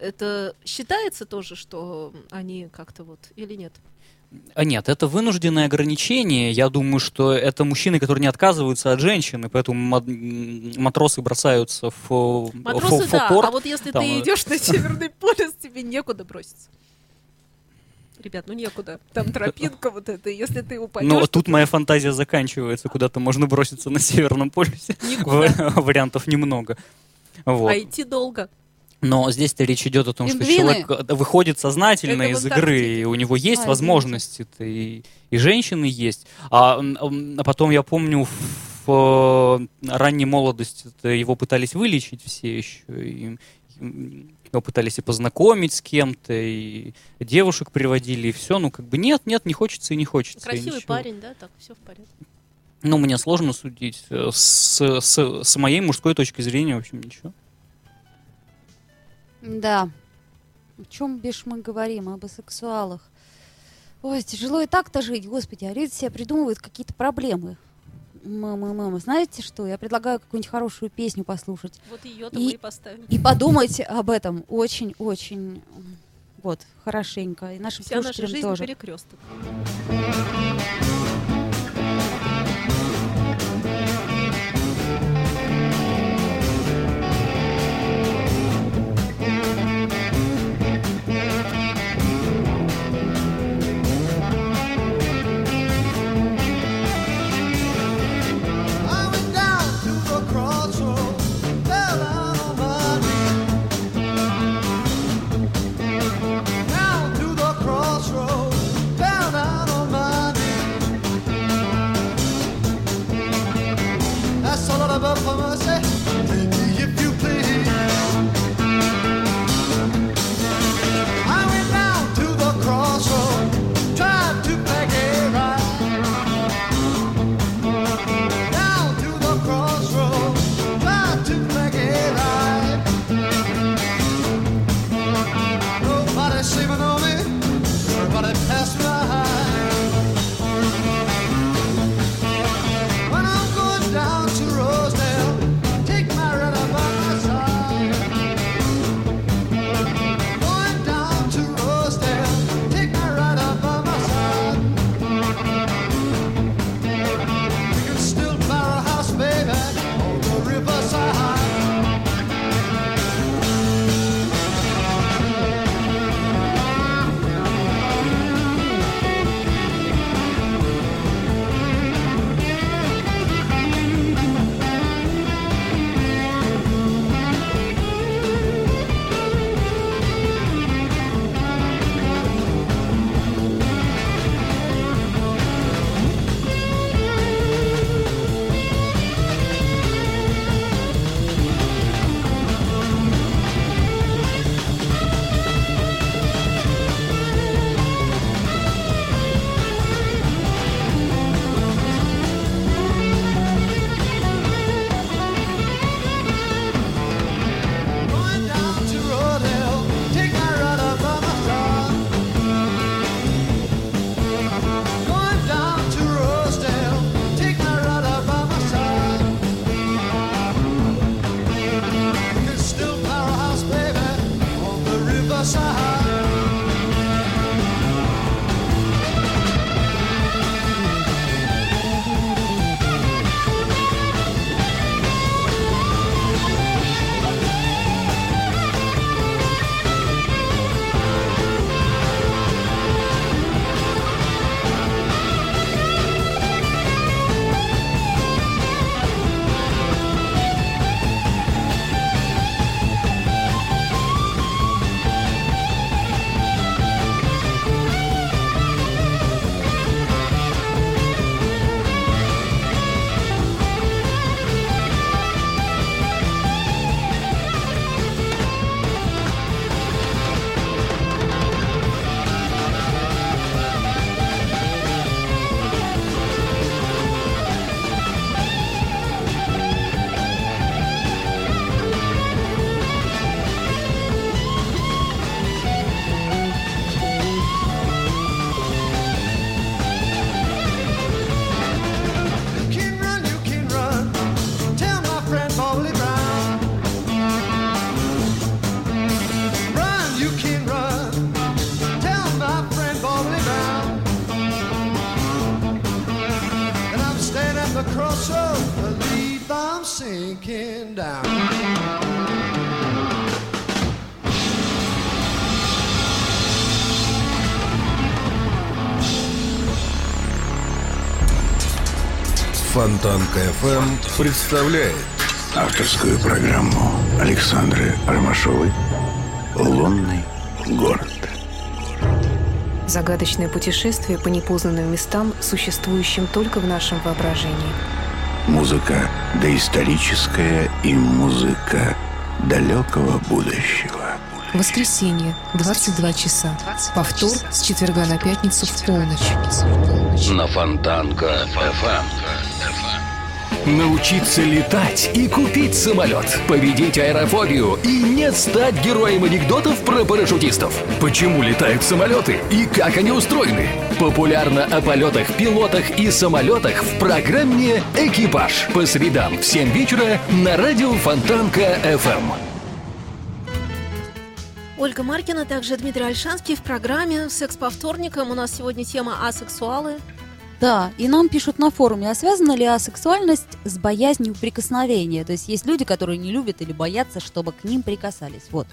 это считается тоже, что они как-то вот, или нет? А нет, это вынужденное ограничение. Я думаю, что это мужчины, которые не отказываются от женщины, поэтому матросы бросаются в, в- Матросы, в да, порт. а вот если там, ты э, идешь на Северный полюс, тебе некуда броситься. Ребят, ну некуда. Там тропинка вот эта, если ты упадешь... Ну, тут моя фантазия заканчивается, куда-то можно броситься на Северном полюсе. Вариантов немного. Вот. А идти долго. Но здесь-то речь идет о том, что человек э, выходит сознательно Это из игры, и у него есть А, возможности-то, и, и женщины есть. А, а потом я помню, в э, ранней молодости его пытались вылечить все еще, и, его пытались и познакомить с кем-то, и девушек приводили, и все. Ну, как бы нет, нет, не хочется и не хочется. Красивый ничего. парень, да, так, все в порядке. Ну, мне сложно судить. Э, С, с, с моей мужской точки зрения, в общем, ничего. Да. О чем бишь мы говорим? Об сексуалах. Ой, тяжело и так-то жить, господи, а люди себе придумывают какие-то проблемы. Мама, мама, знаете что? Я предлагаю какую-нибудь хорошую песню послушать. Вот ее-то И- мы и поставим. И подумать об этом очень-очень вот, хорошенько. И нашим Вся наша слушателям жизнь тоже. перекресток. Фонтанка FM представляет Авторскую программу Александры Ромашовой «Лунный город». Загадочное путешествие по непознанным местам, существующим только в нашем воображении. Музыка доисторическая и музыка далекого будущего. Воскресенье, 22 часа. Повтор с четверга на пятницу в полночь. На Фонтанка FM. Научиться летать и купить самолет. Победить аэрофобию и не стать героем анекдотов про парашютистов. Почему летают самолеты и как они устроены? Популярно о полетах, пилотах и самолетах в программе «Экипаж» по средам в 7 вечера на радио Фонтанка FM. Ольга Маркина, также Дмитрий Альшанский в программе «Секс по вторникам». У нас сегодня тема асексуалы. Да, и нам пишут на форуме, а связана ли асексуальность с боязнью прикосновения? То есть есть люди, которые не любят или боятся, чтобы к ним прикасались. Вот.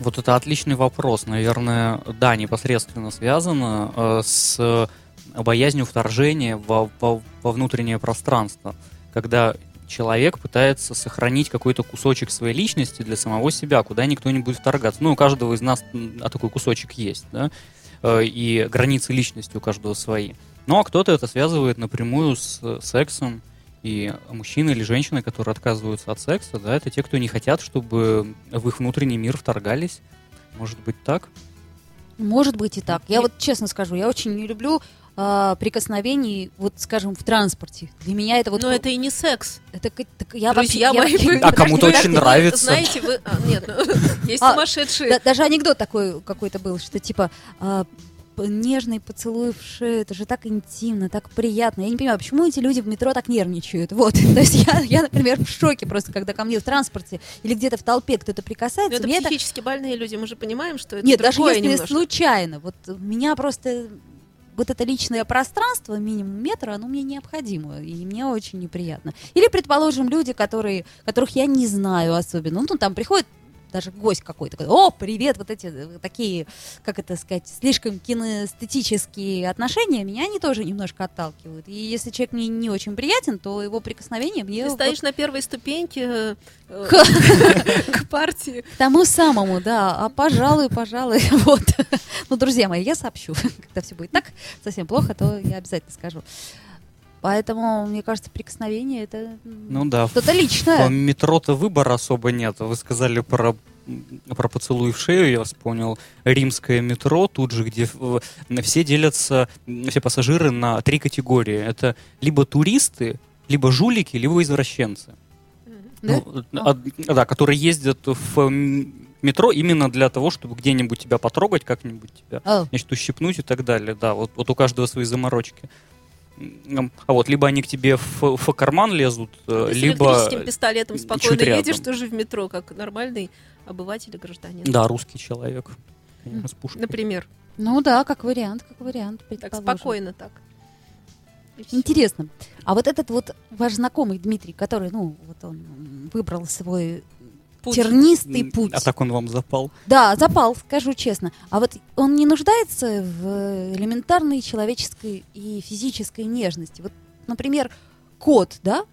Вот это отличный вопрос. Наверное, да, непосредственно связано э, с боязнью вторжения во, во- во внутреннее пространство. Когда человек пытается сохранить какой-то кусочек своей личности для самого себя, куда никто не будет вторгаться. Ну, у каждого из нас а такой кусочек есть, да, Э, и границы личности у каждого свои. Ну, а кто-то это связывает напрямую с э, сексом, и мужчины или женщины, которые отказываются от секса, да, это те, кто не хотят, чтобы в их внутренний мир вторгались. Может быть так? Может быть и так. Я вот честно скажу, я очень не люблю а, прикосновений, вот скажем, в транспорте. Для меня это вот... Но это и не секс. это так я Друзья вообще... я мои, вы- А кому-то очень нравится. Знаете, вы... а, нет, ну, есть А, сумасшедшие. Да- даже анекдот такой какой-то был, что типа п- нежный поцелуй в шею, это же так интимно, так приятно. Я не понимаю, почему эти люди в метро так нервничают. Вот, то есть я, я, например, в шоке просто, когда ко мне в транспорте или где-то в толпе кто-то Но прикасается. это мне это- психически больные люди, мы же понимаем, что это Нет, даже если немножко. случайно. Вот меня просто вот это личное пространство, минимум метра, оно мне необходимо, и мне очень неприятно. Или, предположим, люди, которые, которых я не знаю особенно, ну, там приходит даже гость какой-то, о, привет, вот эти э, такие, как это сказать, слишком кинестетические отношения, меня они тоже немножко отталкивают. И если человек мне не очень приятен, то его прикосновение мне Ты вот стоишь на первой ступеньке э, к партии. к тому самому, да, а пожалуй, пожалуй, вот. Ну, друзья мои, я сообщу, когда все будет так совсем плохо, то я обязательно скажу. Поэтому, мне кажется, прикосновение это Ну да. что-то В личное. метро-то выбора особо нет. Вы сказали про про поцелуй в шею, я вспомнил римское метро, тут же, где в- все делятся, все пассажиры на три категории. Это либо туристы, либо жулики, либо извращенцы. Да? Ну, а, да, которые ездят в метро именно для того, чтобы где-нибудь тебя потрогать, как-нибудь тебя О, значит, ущипнуть и так далее. Да, вот, вот у каждого свои заморочки. А вот либо они к тебе в, в карман лезут, э, Ты с либо... электрическим пистолетом спокойно рядом. едешь тоже в метро, как нормальный обыватель и гражданин. Да, русский человек. Конечно, с пушкой. Например. ну да, как вариант, как вариант. Так спокойно так. Интересно. А вот этот вот ваш знакомый Дмитрий, который, ну, вот он выбрал свой Путь. тернистый путь. А так он вам запал. Да, запал, скажу честно. А вот он не нуждается в элементарной человеческой и физической нежности. Вот, например, кот, да?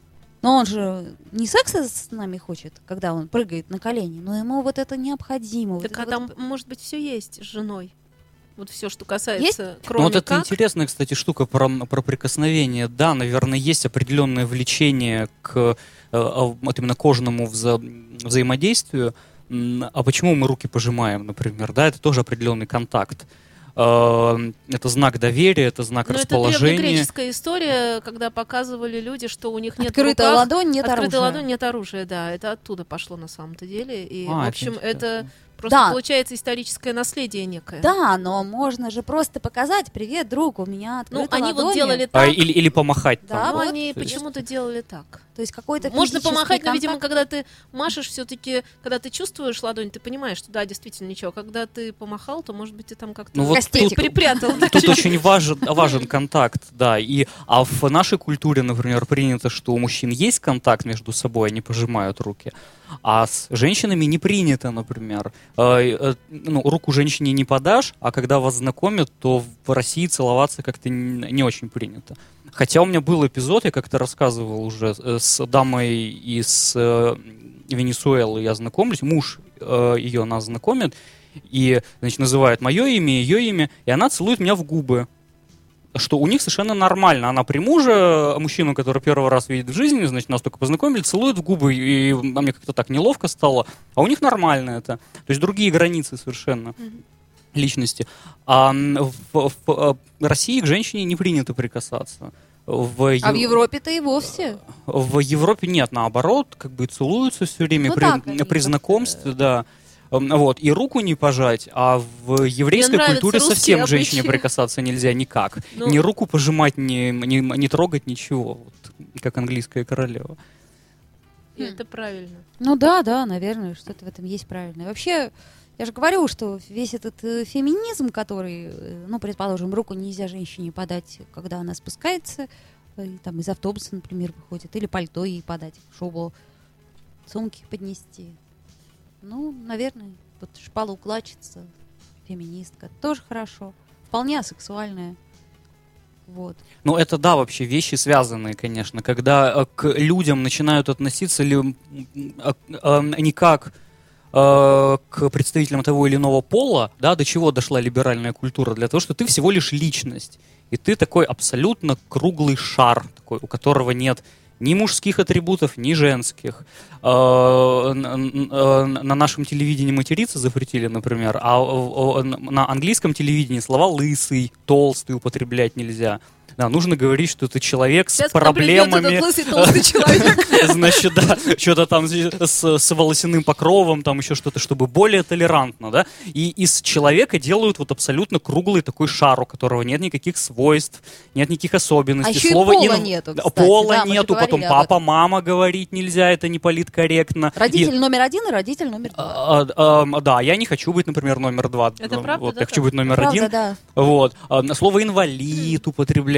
Но он же не секса с нами хочет, когда он прыгает на колени, но ему вот это необходимо. вот Так а вот- там, может быть, все есть с женой. Вот все, что касается, Ну, кроме вот это интересная, кстати, штука про, про прикосновение. Да, наверное, есть определенное влечение к э, а, вот именно кожному вза- взаимодействию. А почему мы руки пожимаем, например? Да, это тоже определенный контакт. Э, Это знак доверия, это знак Но Ну, это расположения. древнегреческая история, когда показывали люди, что у них нет Открытая руках- ладонь, нет Открытая оружия. ладонь, нет оружия, да. Это оттуда пошло на самом-то деле. И, А, в общем, это это. Просто Да. получается историческое наследие некое. Да, но можно же просто показать, привет, друг, у меня Ну, открыта они вот ладони». делали А, так. или, или помахать Да, там. Ну, вот, они почему-то делали так. То есть какой-то Можно помахать, но, видимо, контакт. когда ты машешь, все-таки, когда ты чувствуешь ладонь, ты понимаешь, что да, действительно ничего. Когда ты помахал, то, может быть, ты там как-то Ну, вот припрятал. Тут очень важен, важен контакт, да. И, а в нашей культуре, например, принято, что у мужчин есть контакт между собой, они пожимают руки. А с женщинами не принято, например. Э, э, ну, руку женщине не подашь, а когда вас знакомят, то в России целоваться как-то не, очень принято. Хотя у меня был эпизод, я как-то рассказывал уже, э, с дамой из Венесуэлы я знакомлюсь, муж ее нас знакомит, и, значит, называет мое имя, ее имя, и она целует меня в губы. Что у них совершенно нормально. Она при муже, мужчину, который первый раз видит в жизни, значит, нас только познакомили, целует в губы, и а мне как-то так неловко стало. А у них нормально это. То есть другие границы совершенно личности. А м, в, в, э, России к женщине не принято прикасаться. В, А Ев- в Европе-то и вовсе. в Европе нет, наоборот, как бы целуются все время Ну при, так, при знакомстве, да. Эм, Вот, и руку не пожать, а в еврейской культуре совсем к женщине обычаи. прикасаться нельзя никак. Ну. Ни руку пожимать, ни, ни, ни трогать, ничего. Вот, как английская королева. И это правильно. Ну да, да, наверное, что-то в этом есть правильное. Вообще, я же говорю, что весь этот э, феминизм, который, э, ну, предположим, руку нельзя женщине подать, когда она спускается, э, и там из автобуса, например, выходит, или пальто ей подать, шубу, сумки поднести. Ну, наверное, вот шпала укладчица, феминистка, тоже хорошо. Вполне асексуальная. Вот. Ну, это да, вообще вещи связанные, конечно. Когда э, к людям начинают относиться ли, э, э, не как э, к представителям того или иного пола, да, до чего дошла либеральная культура? Для того, что ты всего лишь личность. И ты такой абсолютно круглый шар, такой, у которого нет ни мужских атрибутов, ни женских. Э, э, На нашем телевидении материться запретили, например, а на английском телевидении слова лысый, толстый употреблять нельзя. Да, нужно говорить, что ты человек с Сейчас придет проблемами. лысый человек. Значит, да, что-то там с, с волосяным покровом, там еще что-то, чтобы более толерантно, да. И из человека делают вот абсолютно круглый такой шар, у которого нет никаких свойств, нет никаких особенностей. А еще и пола инв- нету, кстати. Пола Да, нету, потом папа, мама говорить нельзя, это не политкорректно. Родитель И- номер один и родитель номер два. а, а, да, я не хочу быть, например, номер два. Это Ну, правда, Вот, да, я хочу быть номер Правда, один. да. Вот. А, Слово инвалид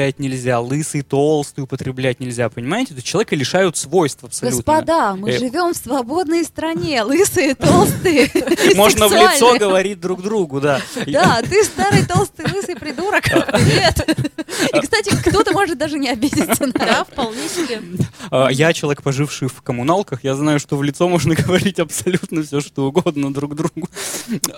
употреблять нельзя, лысый, толстый употреблять нельзя, понимаете? То человека лишают свойств абсолютно. Господа, мы Э, живем в свободной стране, лысые, толстые, Можно в лицо говорить друг другу, да. Да, ты старый, толстый, лысый придурок. Привет. И, кстати, кто-то может даже не обидеться на Да, вполне себе. А, Я человек, поживший в коммуналках, я знаю, что в лицо можно говорить абсолютно все, что угодно друг другу.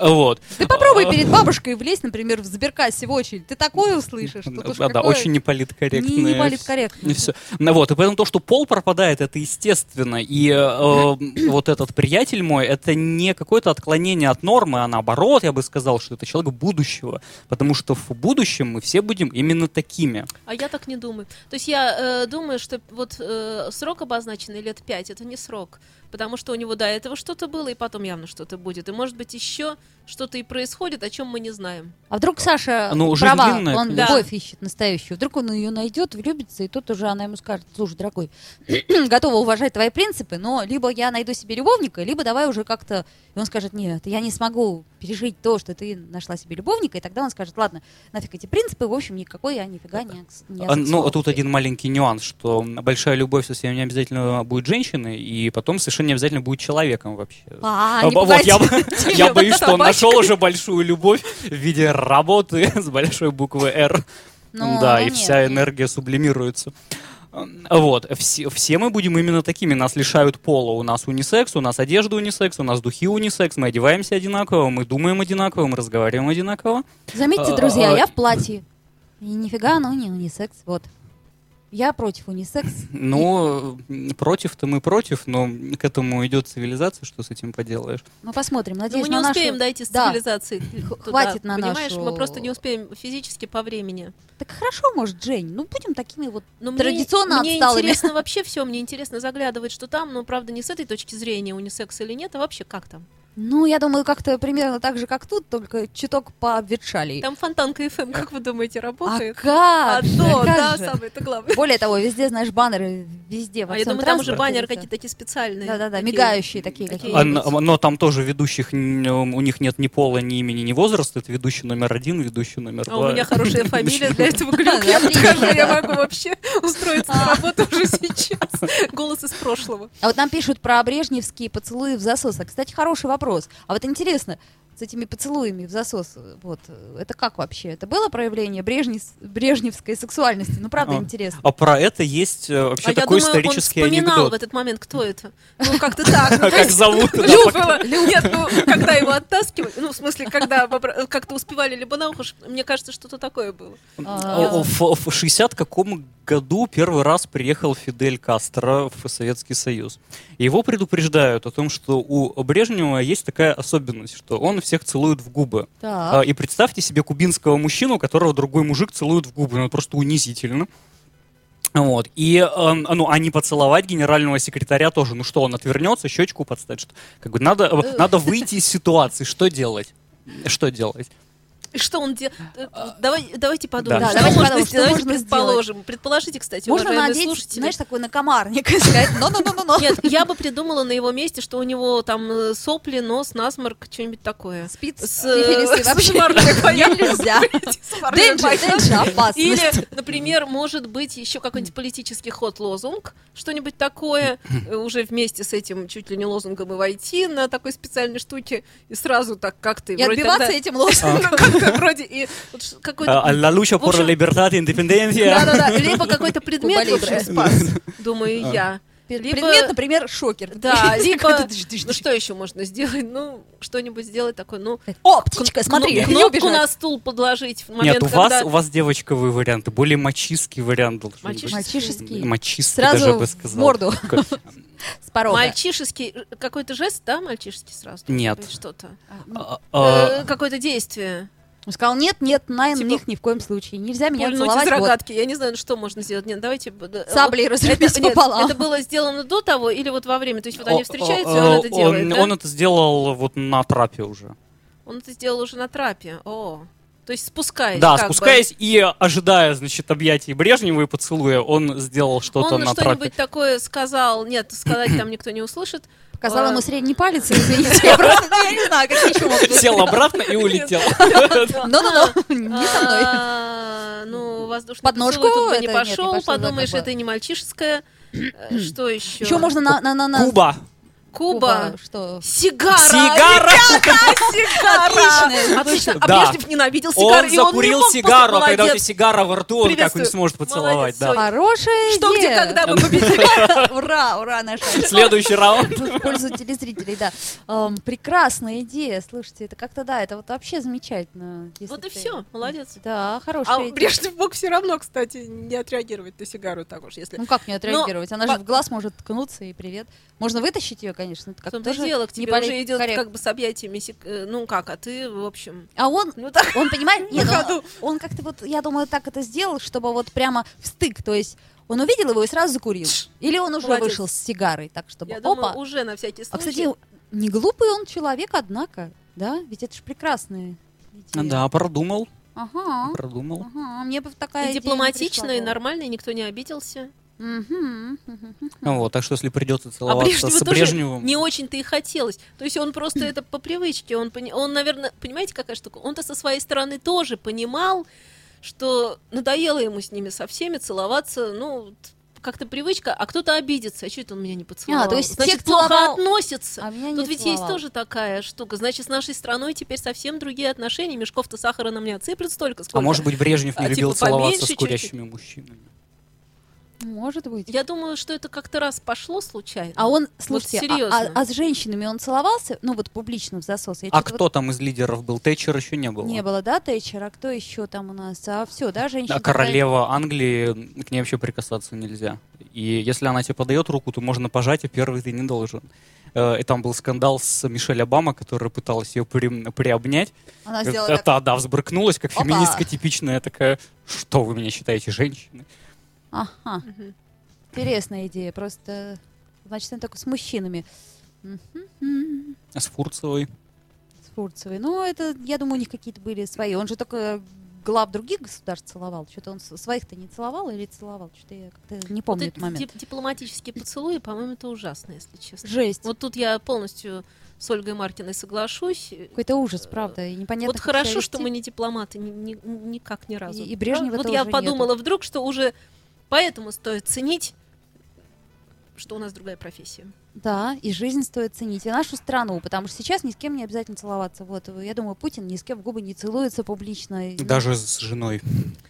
Вот. Ты попробуй перед бабушкой влезть, например, в сберкассе в очередь. Ты такое услышишь. Да, да, какое- очень неполиткорректно. Не- неполиткорректно. И всё. Ну вот, и поэтому то, что пол пропадает, это естественно. И э, вот этот приятель мой, это не какое-то отклонение от нормы, а наоборот, я бы сказал, что это человек будущего. Потому что в будущем мы все будем именно такими. А я так не думаю. То есть я э, думаю, что вот э, срок обозначенный лет пять, это не срок. Потому что у него до этого что-то было, и потом явно что-то будет. И может быть еще что-то и происходит, о чем мы не знаем. А вдруг Саша Ну, права, длинная, он конечно. любовь ищет настоящую. Вдруг он ее найдет, влюбится, и тут уже она ему скажет, слушай, дорогой, готова уважать твои принципы, но либо я найду себе любовника, либо давай уже как-то... И он скажет, нет, я не смогу пережить то, что ты нашла себе любовника, и тогда он скажет, ладно, нафиг эти принципы, в общем, никакой я нифига не, не А, Ну, асексуал». тут один маленький нюанс, что большая любовь совсем не обязательно будет женщиной, и потом совершенно не обязательно будет человеком вообще. А, А, не вот, я, я боюсь, что он собачка. Нашел уже большую любовь в виде работы с большой буквы «Р». Ну, да, ну и нет, вся нет. энергия сублимируется. Вот, все, все мы будем именно такими, нас лишают пола, у нас унисекс, у нас одежда унисекс, у нас духи унисекс, мы одеваемся одинаково, мы думаем одинаково, мы разговариваем одинаково. Заметьте, А, друзья, а, я в платье. И нифига оно не унисекс, вот. Я против унисекс. Ну, против-то мы против, но к этому идет цивилизация, что с этим поделаешь. Мы посмотрим, Но надеюсь, мы не на нашу- успеем дойти с Да. цивилизацией. туда, хватит на Понимаешь, нашу- мы просто не успеем физически по времени. Так хорошо, может, Жень, ну будем такими вот Но мне- традиционно мне, отсталыми. интересно вообще все, мне интересно заглядывать, что там, но правда не с этой точки зрения унисекс или нет, а вообще как там. Ну, я думаю, как-то примерно так же, как тут, только чуток пообветшали. Там фонтанка ФМ, как вы думаете, А работает? как? А то, как да, же. самое это главное. Более того, везде, знаешь, баннеры, везде, во А я всем думаю, там уже баннеры какие-то такие специальные. Да-да-да, мигающие такие Такие. А, но, там тоже ведущих, у них нет ни пола, ни имени, ни возраста. Это ведущий номер один, ведущий номер А два. у меня хорошая фамилия для этого глюка. Я скажу, я могу вообще устроиться на работу уже сейчас. Голос из прошлого. А вот нам пишут про брежневские поцелуи в засос. А, кстати, хороший вопрос. А вот интересно, с этими поцелуями в засос, э, вот, э, это как вообще? Это было проявление брежнев- брежневской сексуальности? Ну, правда, А. интересно. А про это есть э, вообще А я такой думаю, он исторический вспоминал анекдот. в этот момент, кто это. Ну, как-то так. Ну, Как зовут? Нет, ну, когда его оттаскивали, ну, в смысле, когда как-то успевали либо на ухо, мне кажется, что-то такое было. А, В, в 60 каком году первый раз приехал Фидель Кастро в Советский Союз. Его предупреждают о том, что у Брежнева есть такая особенность, что он всех целует в губы. А, Так. И представьте себе кубинского мужчину, которого другой мужик целует в губы. Ну, это просто унизительно. Вот. И, э, ну, а не поцеловать генерального секретаря тоже. Ну что, он отвернется, щечку подставит? Что? Как бы надо, надо выйти из ситуации. Что делать? Что делать? Что он делает? Давай, давайте подумаем, Да. что, давайте можно подумаем, что сделать. можно Давайте предположим. Предположите, кстати, Можно надеть, слушатели. знаешь, такой накомарник и сказать, ну-ну-ну-ну. Нет, я бы придумала на его месте, что у него там э, сопли, нос, насморк, что-нибудь такое. Спит С, э, нельзя. Или, например, может быть еще какой-нибудь политический ход лозунг, что-нибудь такое, э, уже вместе с этим чуть ли не лозунгом и войти на такой специальной штуке и сразу так как-то И отбиваться этим лозунгом. Ну, вроде и какой-то А, La lucha por la libertad independencia. да-да-да, либо какой-то предмет Куба в общем, Либре. спас, думаю я. Либо- Предмет, например, шокер. Да, либо, ну что еще можно сделать? Ну, что-нибудь сделать такое, ну... О, птичка, смотри, кнопку на стул подложить в момент, Нет, у когда... вас, у вас девочковые варианты, более мачистский вариант должен быть. Мальчишеский. Мальчишеский. Мачистский даже Сразу бы сказал. морду. С порога. Мальчишеский, э, какой-то жест, да, мальчишеский сразу? Нет. Что-то. а, а, Э, Какое-то действие. Он сказал, нет, нет, на Типа, них ни в коем случае. Нельзя меня Пульнуть из целовать. вот. рогатки. Я не знаю, что можно сделать. Нет, давайте... Саблей вот разрубить это, нет, пополам. это было сделано до того или вот во время? То есть вот они о- встречаются, и о- он это делает, он, да? он это сделал вот на трапе уже. Он это сделал уже на трапе. О, то есть спускаясь. да, как бы. спускаясь и ожидая, значит, объятий Брежнева и поцелуя, он сделал что-то Он на что-нибудь трапе. такое сказал. Нет, сказать там никто не услышит. Показала ему средний палец, извините. Я просто, я не знаю, какие еще могут быть. Сел обратно и улетел. Ну-ну-ну, не со мной. А, Ну, воздушный Подножку тут не пошел. Подумаешь, это не мальчишеское. Э, Что еще? Еще можно на... на- на- на- Куба. Куба. Что? Сигара. Сигара! Отлично. Отлично. А Да. Брежнев ненавидел сигары, Он закурил сигару, а когда у тебя сигара во рту, он как не сможет поцеловать. Да. Хорошая Что, где, когда мы победили? Ура, ура, наша. Следующий раунд. В пользу телезрителей, да. Прекрасная идея, слушайте, это как-то, да, это вот вообще замечательно. Вот и все, молодец. Да, хорошая А идея. Брежнев мог все равно, кстати, не отреагировать на сигару так уж, если... Ну как не отреагировать? Она же в глаз может ткнуться и привет. Можно вытащить ее, конечно. Это В как том-то и тоже дело, к не тебе уже идет коррект. как бы с объятиями, э, ну как, а ты, в общем, А он, ну так, он понимает, нет, он, он как-то вот, я думаю, так это сделал, чтобы вот прямо в стык, то есть он увидел его и сразу закурил. Или он уже Молодец. вышел с сигарой, так чтобы я опа. думаю, уже на всякий случай. А, кстати, не глупый он человек, однако, да? Ведь это же прекрасная идея. Да, продумал. Ага. Продумал. Ага, мне бы такая и дипломатично, и нормально, и никто не обиделся. Ну Вот, так что если придется А целоваться Брежневу с Брежневым... не очень-то и хотелось. То есть он просто это по привычке. Он, он, наверное, понимаете, какая штука? Он-то со своей стороны тоже понимал, что надоело ему с ними со всеми целоваться, ну, как-то привычка, а кто-то обидится, а что это он меня не поцеловал? А, то есть Значит, плохо целовал, относится. А меня не Тут ведь целовал. есть тоже такая штука. Значит, с нашей страной теперь совсем другие отношения. Мешков-то сахара нам не отсыплет столько, сколько. А может быть, Брежнев не А, любил типа, целоваться с чуть-чуть. курящими мужчинами? Может быть. Я думаю, что это как-то раз пошло случайно. А он, слушайте, а- серьезно. а, а с женщинами он целовался? Ну вот публично в засос. Я А кто там из лидеров был? Тэтчер еще не было. вот Не было, да, Тэтчер? А кто еще там у нас? А все, да, женщина? А королева Англии, к ней вообще прикасаться нельзя. И если она тебе подает руку, то можно пожать, а первый ты не должен. Э, И там был скандал с Мишель Обама, которая пыталась ее при- приобнять. Она сделала Это, так. да, взбрыкнулась, как Опа. феминистка типичная такая. Что вы меня считаете женщиной? Ага. Мгм. Интересная идея. Просто, значит, он только с мужчинами. А с Фурцевой? С Фурцевой. Ну, это, я думаю, у них какие-то были свои. Он же только глав других государств целовал. Что-то он своих-то не целовал или целовал? Что-то я как-то не помню вот этот момент. дип- дипломатические поцелуи, по-моему, это ужасно, если честно. Жесть. Вот тут я полностью с Ольгой Маркиной соглашусь. Какой-то ужас, правда. И непонятно, вот хорошо, что мы не дипломаты, ни- ни- никак ни разу. И- и Брежнева вот тоже я нету. подумала вдруг, что уже поэтому стоит ценить, что у нас другая профессия. Да, и жизнь стоит ценить, и нашу страну, потому что сейчас ни с кем не обязательно целоваться. Вот, я думаю, Путин ни с кем в губы не целуется публично. Даже с женой.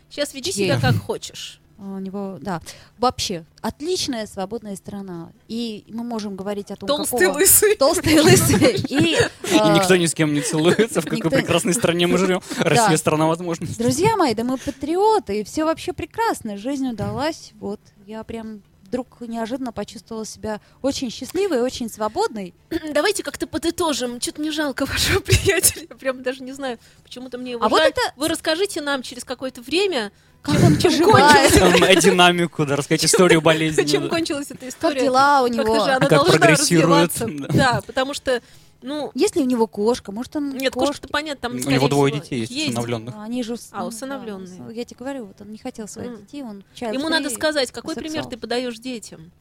Сейчас веди Чьей? себя как хочешь. У него, да. Вообще, отличная свободная страна. И мы можем говорить о том, Толстый, какого... лысый. Толстый лысый. И, И а, никто ни с кем не целуется, в какой никто- прекрасной стране мы живем. Россия страна возможностей. Друзья мои, да мы патриоты, и все вообще прекрасно. Жизнь удалась. Вот, я прям вдруг неожиданно почувствовала себя очень счастливой, очень свободной. Давайте как-то подытожим. Что-то мне жалко вашего приятеля. Я прям даже не знаю, почему-то мне его А вот жаль. это- Вы расскажите нам через какое-то время, Как он Там, э, динамику, да, рассказать историю болезни. чем да. кончилась эта как история. дела у Как-то него. же она Как должна прогрессирует, развиваться. да. Да, потому что, ну, Есть ли у него кошка? Может, он нет, кошки? кошка-то понятно, там, У него двое детей есть, усыновленных. А, Они же... с- А, усыновленные. да, Я тебе говорю, вот он не хотел своих детей, он Ему надо сказать, какой сексуал. пример ты подаешь детям.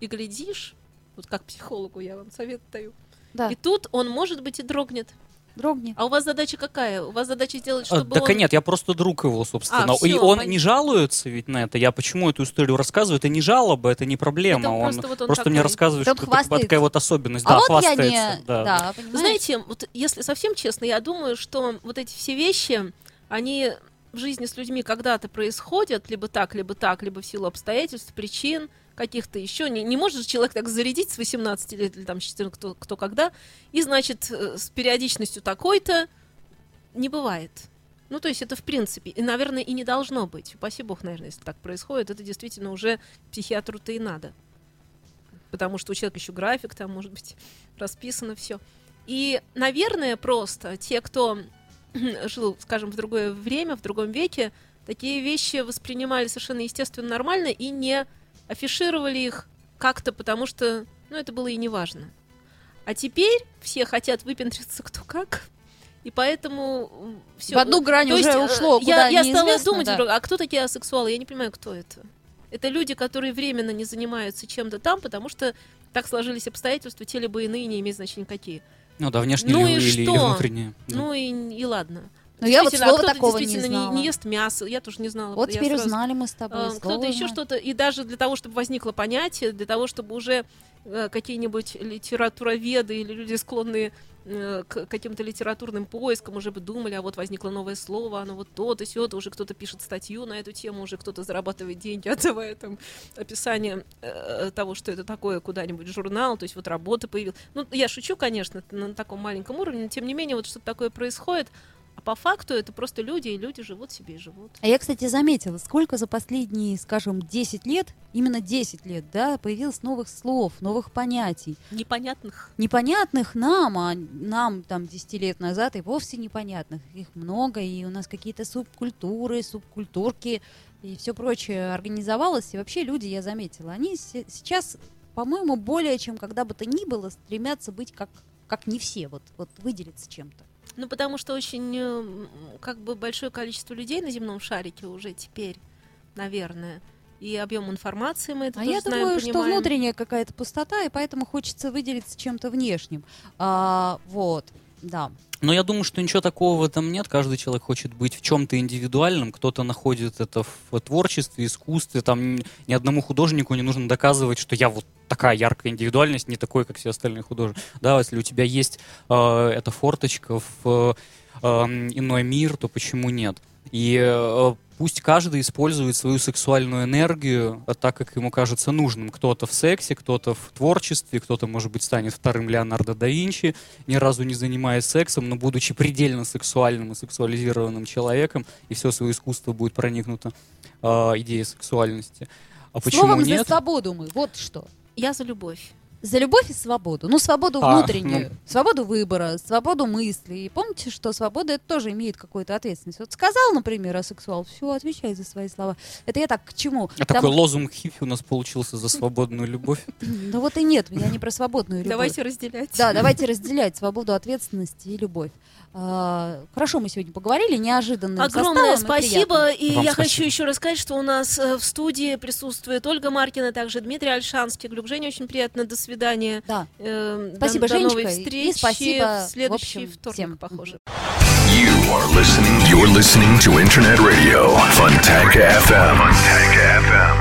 И глядишь, вот как психологу я вам совет даю. Да, И тут он, может быть, и дрогнет. Дрогни. А у вас задача какая? У вас задача сделать, А, чтобы Так он... нет, я просто друг его, собственно. А, и всё, он понятно. не жалуется ведь на это. Я почему эту историю рассказываю? Это не жалоба, это не проблема. Это он просто вот он просто мне такой. рассказывает, Он что это такая вот особенность. А да, вот я хвастается. не... да. Да? Знаете, вот если совсем честно, я думаю, что вот эти все вещи, они в жизни с людьми когда-то происходят, либо так, либо так, либо в силу обстоятельств, причин каких-то еще. Не, не может же человек так зарядить с 18 лет или там с 14, кто, кто когда, и, значит, э, с периодичностью такой-то не бывает. Ну, то есть это в принципе, и, наверное, и не должно быть. Упаси бог, наверное, если так происходит, это действительно уже психиатру-то и надо. Потому что у человека еще график, там, может быть, расписано все. И, наверное, просто те, кто жил, скажем, в другое время, в другом веке, такие вещи воспринимали совершенно естественно, нормально и не афишировали их как-то, потому что, ну, это было и не важно. А теперь все хотят выпендриться кто как, и поэтому все. В одну грань То уже есть, э, ушло, я, куда я стала думать, да. а кто такие асексуалы? Я не понимаю, кто это. Это люди, которые временно не занимаются чем-то там, потому что так сложились обстоятельства, те либо иные, не имеет значения какие. Ну да, внешне Ну или, и или- или что? внутреннее. Да. Ну и, и ладно. Ну, я вот а слова кто-то такого не знала. не, ест мясо, я тоже не знала. Вот я теперь сразу- узнали мы с тобой. А, кто-то еще что-то, и даже для того, чтобы возникло понятие, для того, чтобы уже э, какие-нибудь литературоведы или люди, склонные э, к каким-то литературным поискам, уже бы думали, а вот возникло новое слово, оно вот то-то, сё-то, уже кто-то пишет статью на эту тему, уже кто-то зарабатывает деньги, отдавая там описание э, того, что это такое, куда-нибудь журнал, то есть вот работа появилась. Ну, я шучу, конечно, на таком маленьком уровне, но тем не менее, вот что-то такое происходит, а по факту это просто люди, и люди живут себе и живут. А я, кстати, заметила, сколько за последние, скажем, 10 лет, именно 10 лет, да, появилось новых слов, новых понятий. Непонятных. Непонятных нам, а нам там 10 лет назад и вовсе непонятных. Их много, и у нас какие-то субкультуры, субкультурки и все прочее организовалось. И вообще люди, я заметила, они се- сейчас, по-моему, более чем когда бы то ни было, стремятся быть как, как не все, вот, вот выделиться чем-то. Ну, потому что очень, как бы, большое количество людей на земном шарике уже теперь, наверное. И объем информации мы это А тоже я знаем, думаю, что понимаем. внутренняя какая-то пустота, и поэтому хочется выделиться чем-то внешним. А, вот, да. Но я думаю, что ничего такого в этом нет. Каждый человек хочет быть в чем-то индивидуальным. Кто-то находит это в творчестве, искусстве. Там ни одному художнику не нужно доказывать, что я вот такая яркая индивидуальность, не такой, как все остальные художники. Да, если у тебя есть э, эта форточка в э, иной мир, то почему нет? И э, пусть каждый использует свою сексуальную энергию э, так, как ему кажется нужным. Кто-то в сексе, кто-то в творчестве, кто-то, может быть, станет вторым Леонардо да Винчи, ни разу не занимаясь сексом, но будучи предельно сексуальным и сексуализированным человеком, и все свое искусство будет проникнуто э, идеей сексуальности. А почему Словом, нет? за свободу мы, вот что. Я за любовь. За любовь и свободу. Ну, свободу А, внутреннюю, свободу выбора, свободу мысли. И помните, что свобода это тоже имеет какую-то ответственность. Вот сказал, например, асексуал, все, отвечай за свои слова. Это я так к чему? А Там- такой лозунг хиппи у нас получился за свободную любовь. Да вот и нет, я не про свободную любовь. Давайте разделять. Да, давайте разделять свободу, ответственность и любовь. А, хорошо, мы сегодня поговорили, неожиданным Огромное и спасибо. И Вам я спасибо. хочу еще рассказать, что у нас э, в студии присутствует Ольга Маркина, также Дмитрий Альшанский. Говорю, Женя, очень приятно. До свидания. Да. Э, до- Спасибо, до, новой Женечка, и встречи спасибо, в следующий в общем, вторник, всем. похоже. You are listening. You're listening to Internet Radio Fontanka FM. Fontanka FM.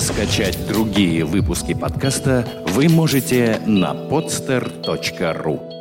Скачать другие выпуски подкаста вы можете на podster.ru.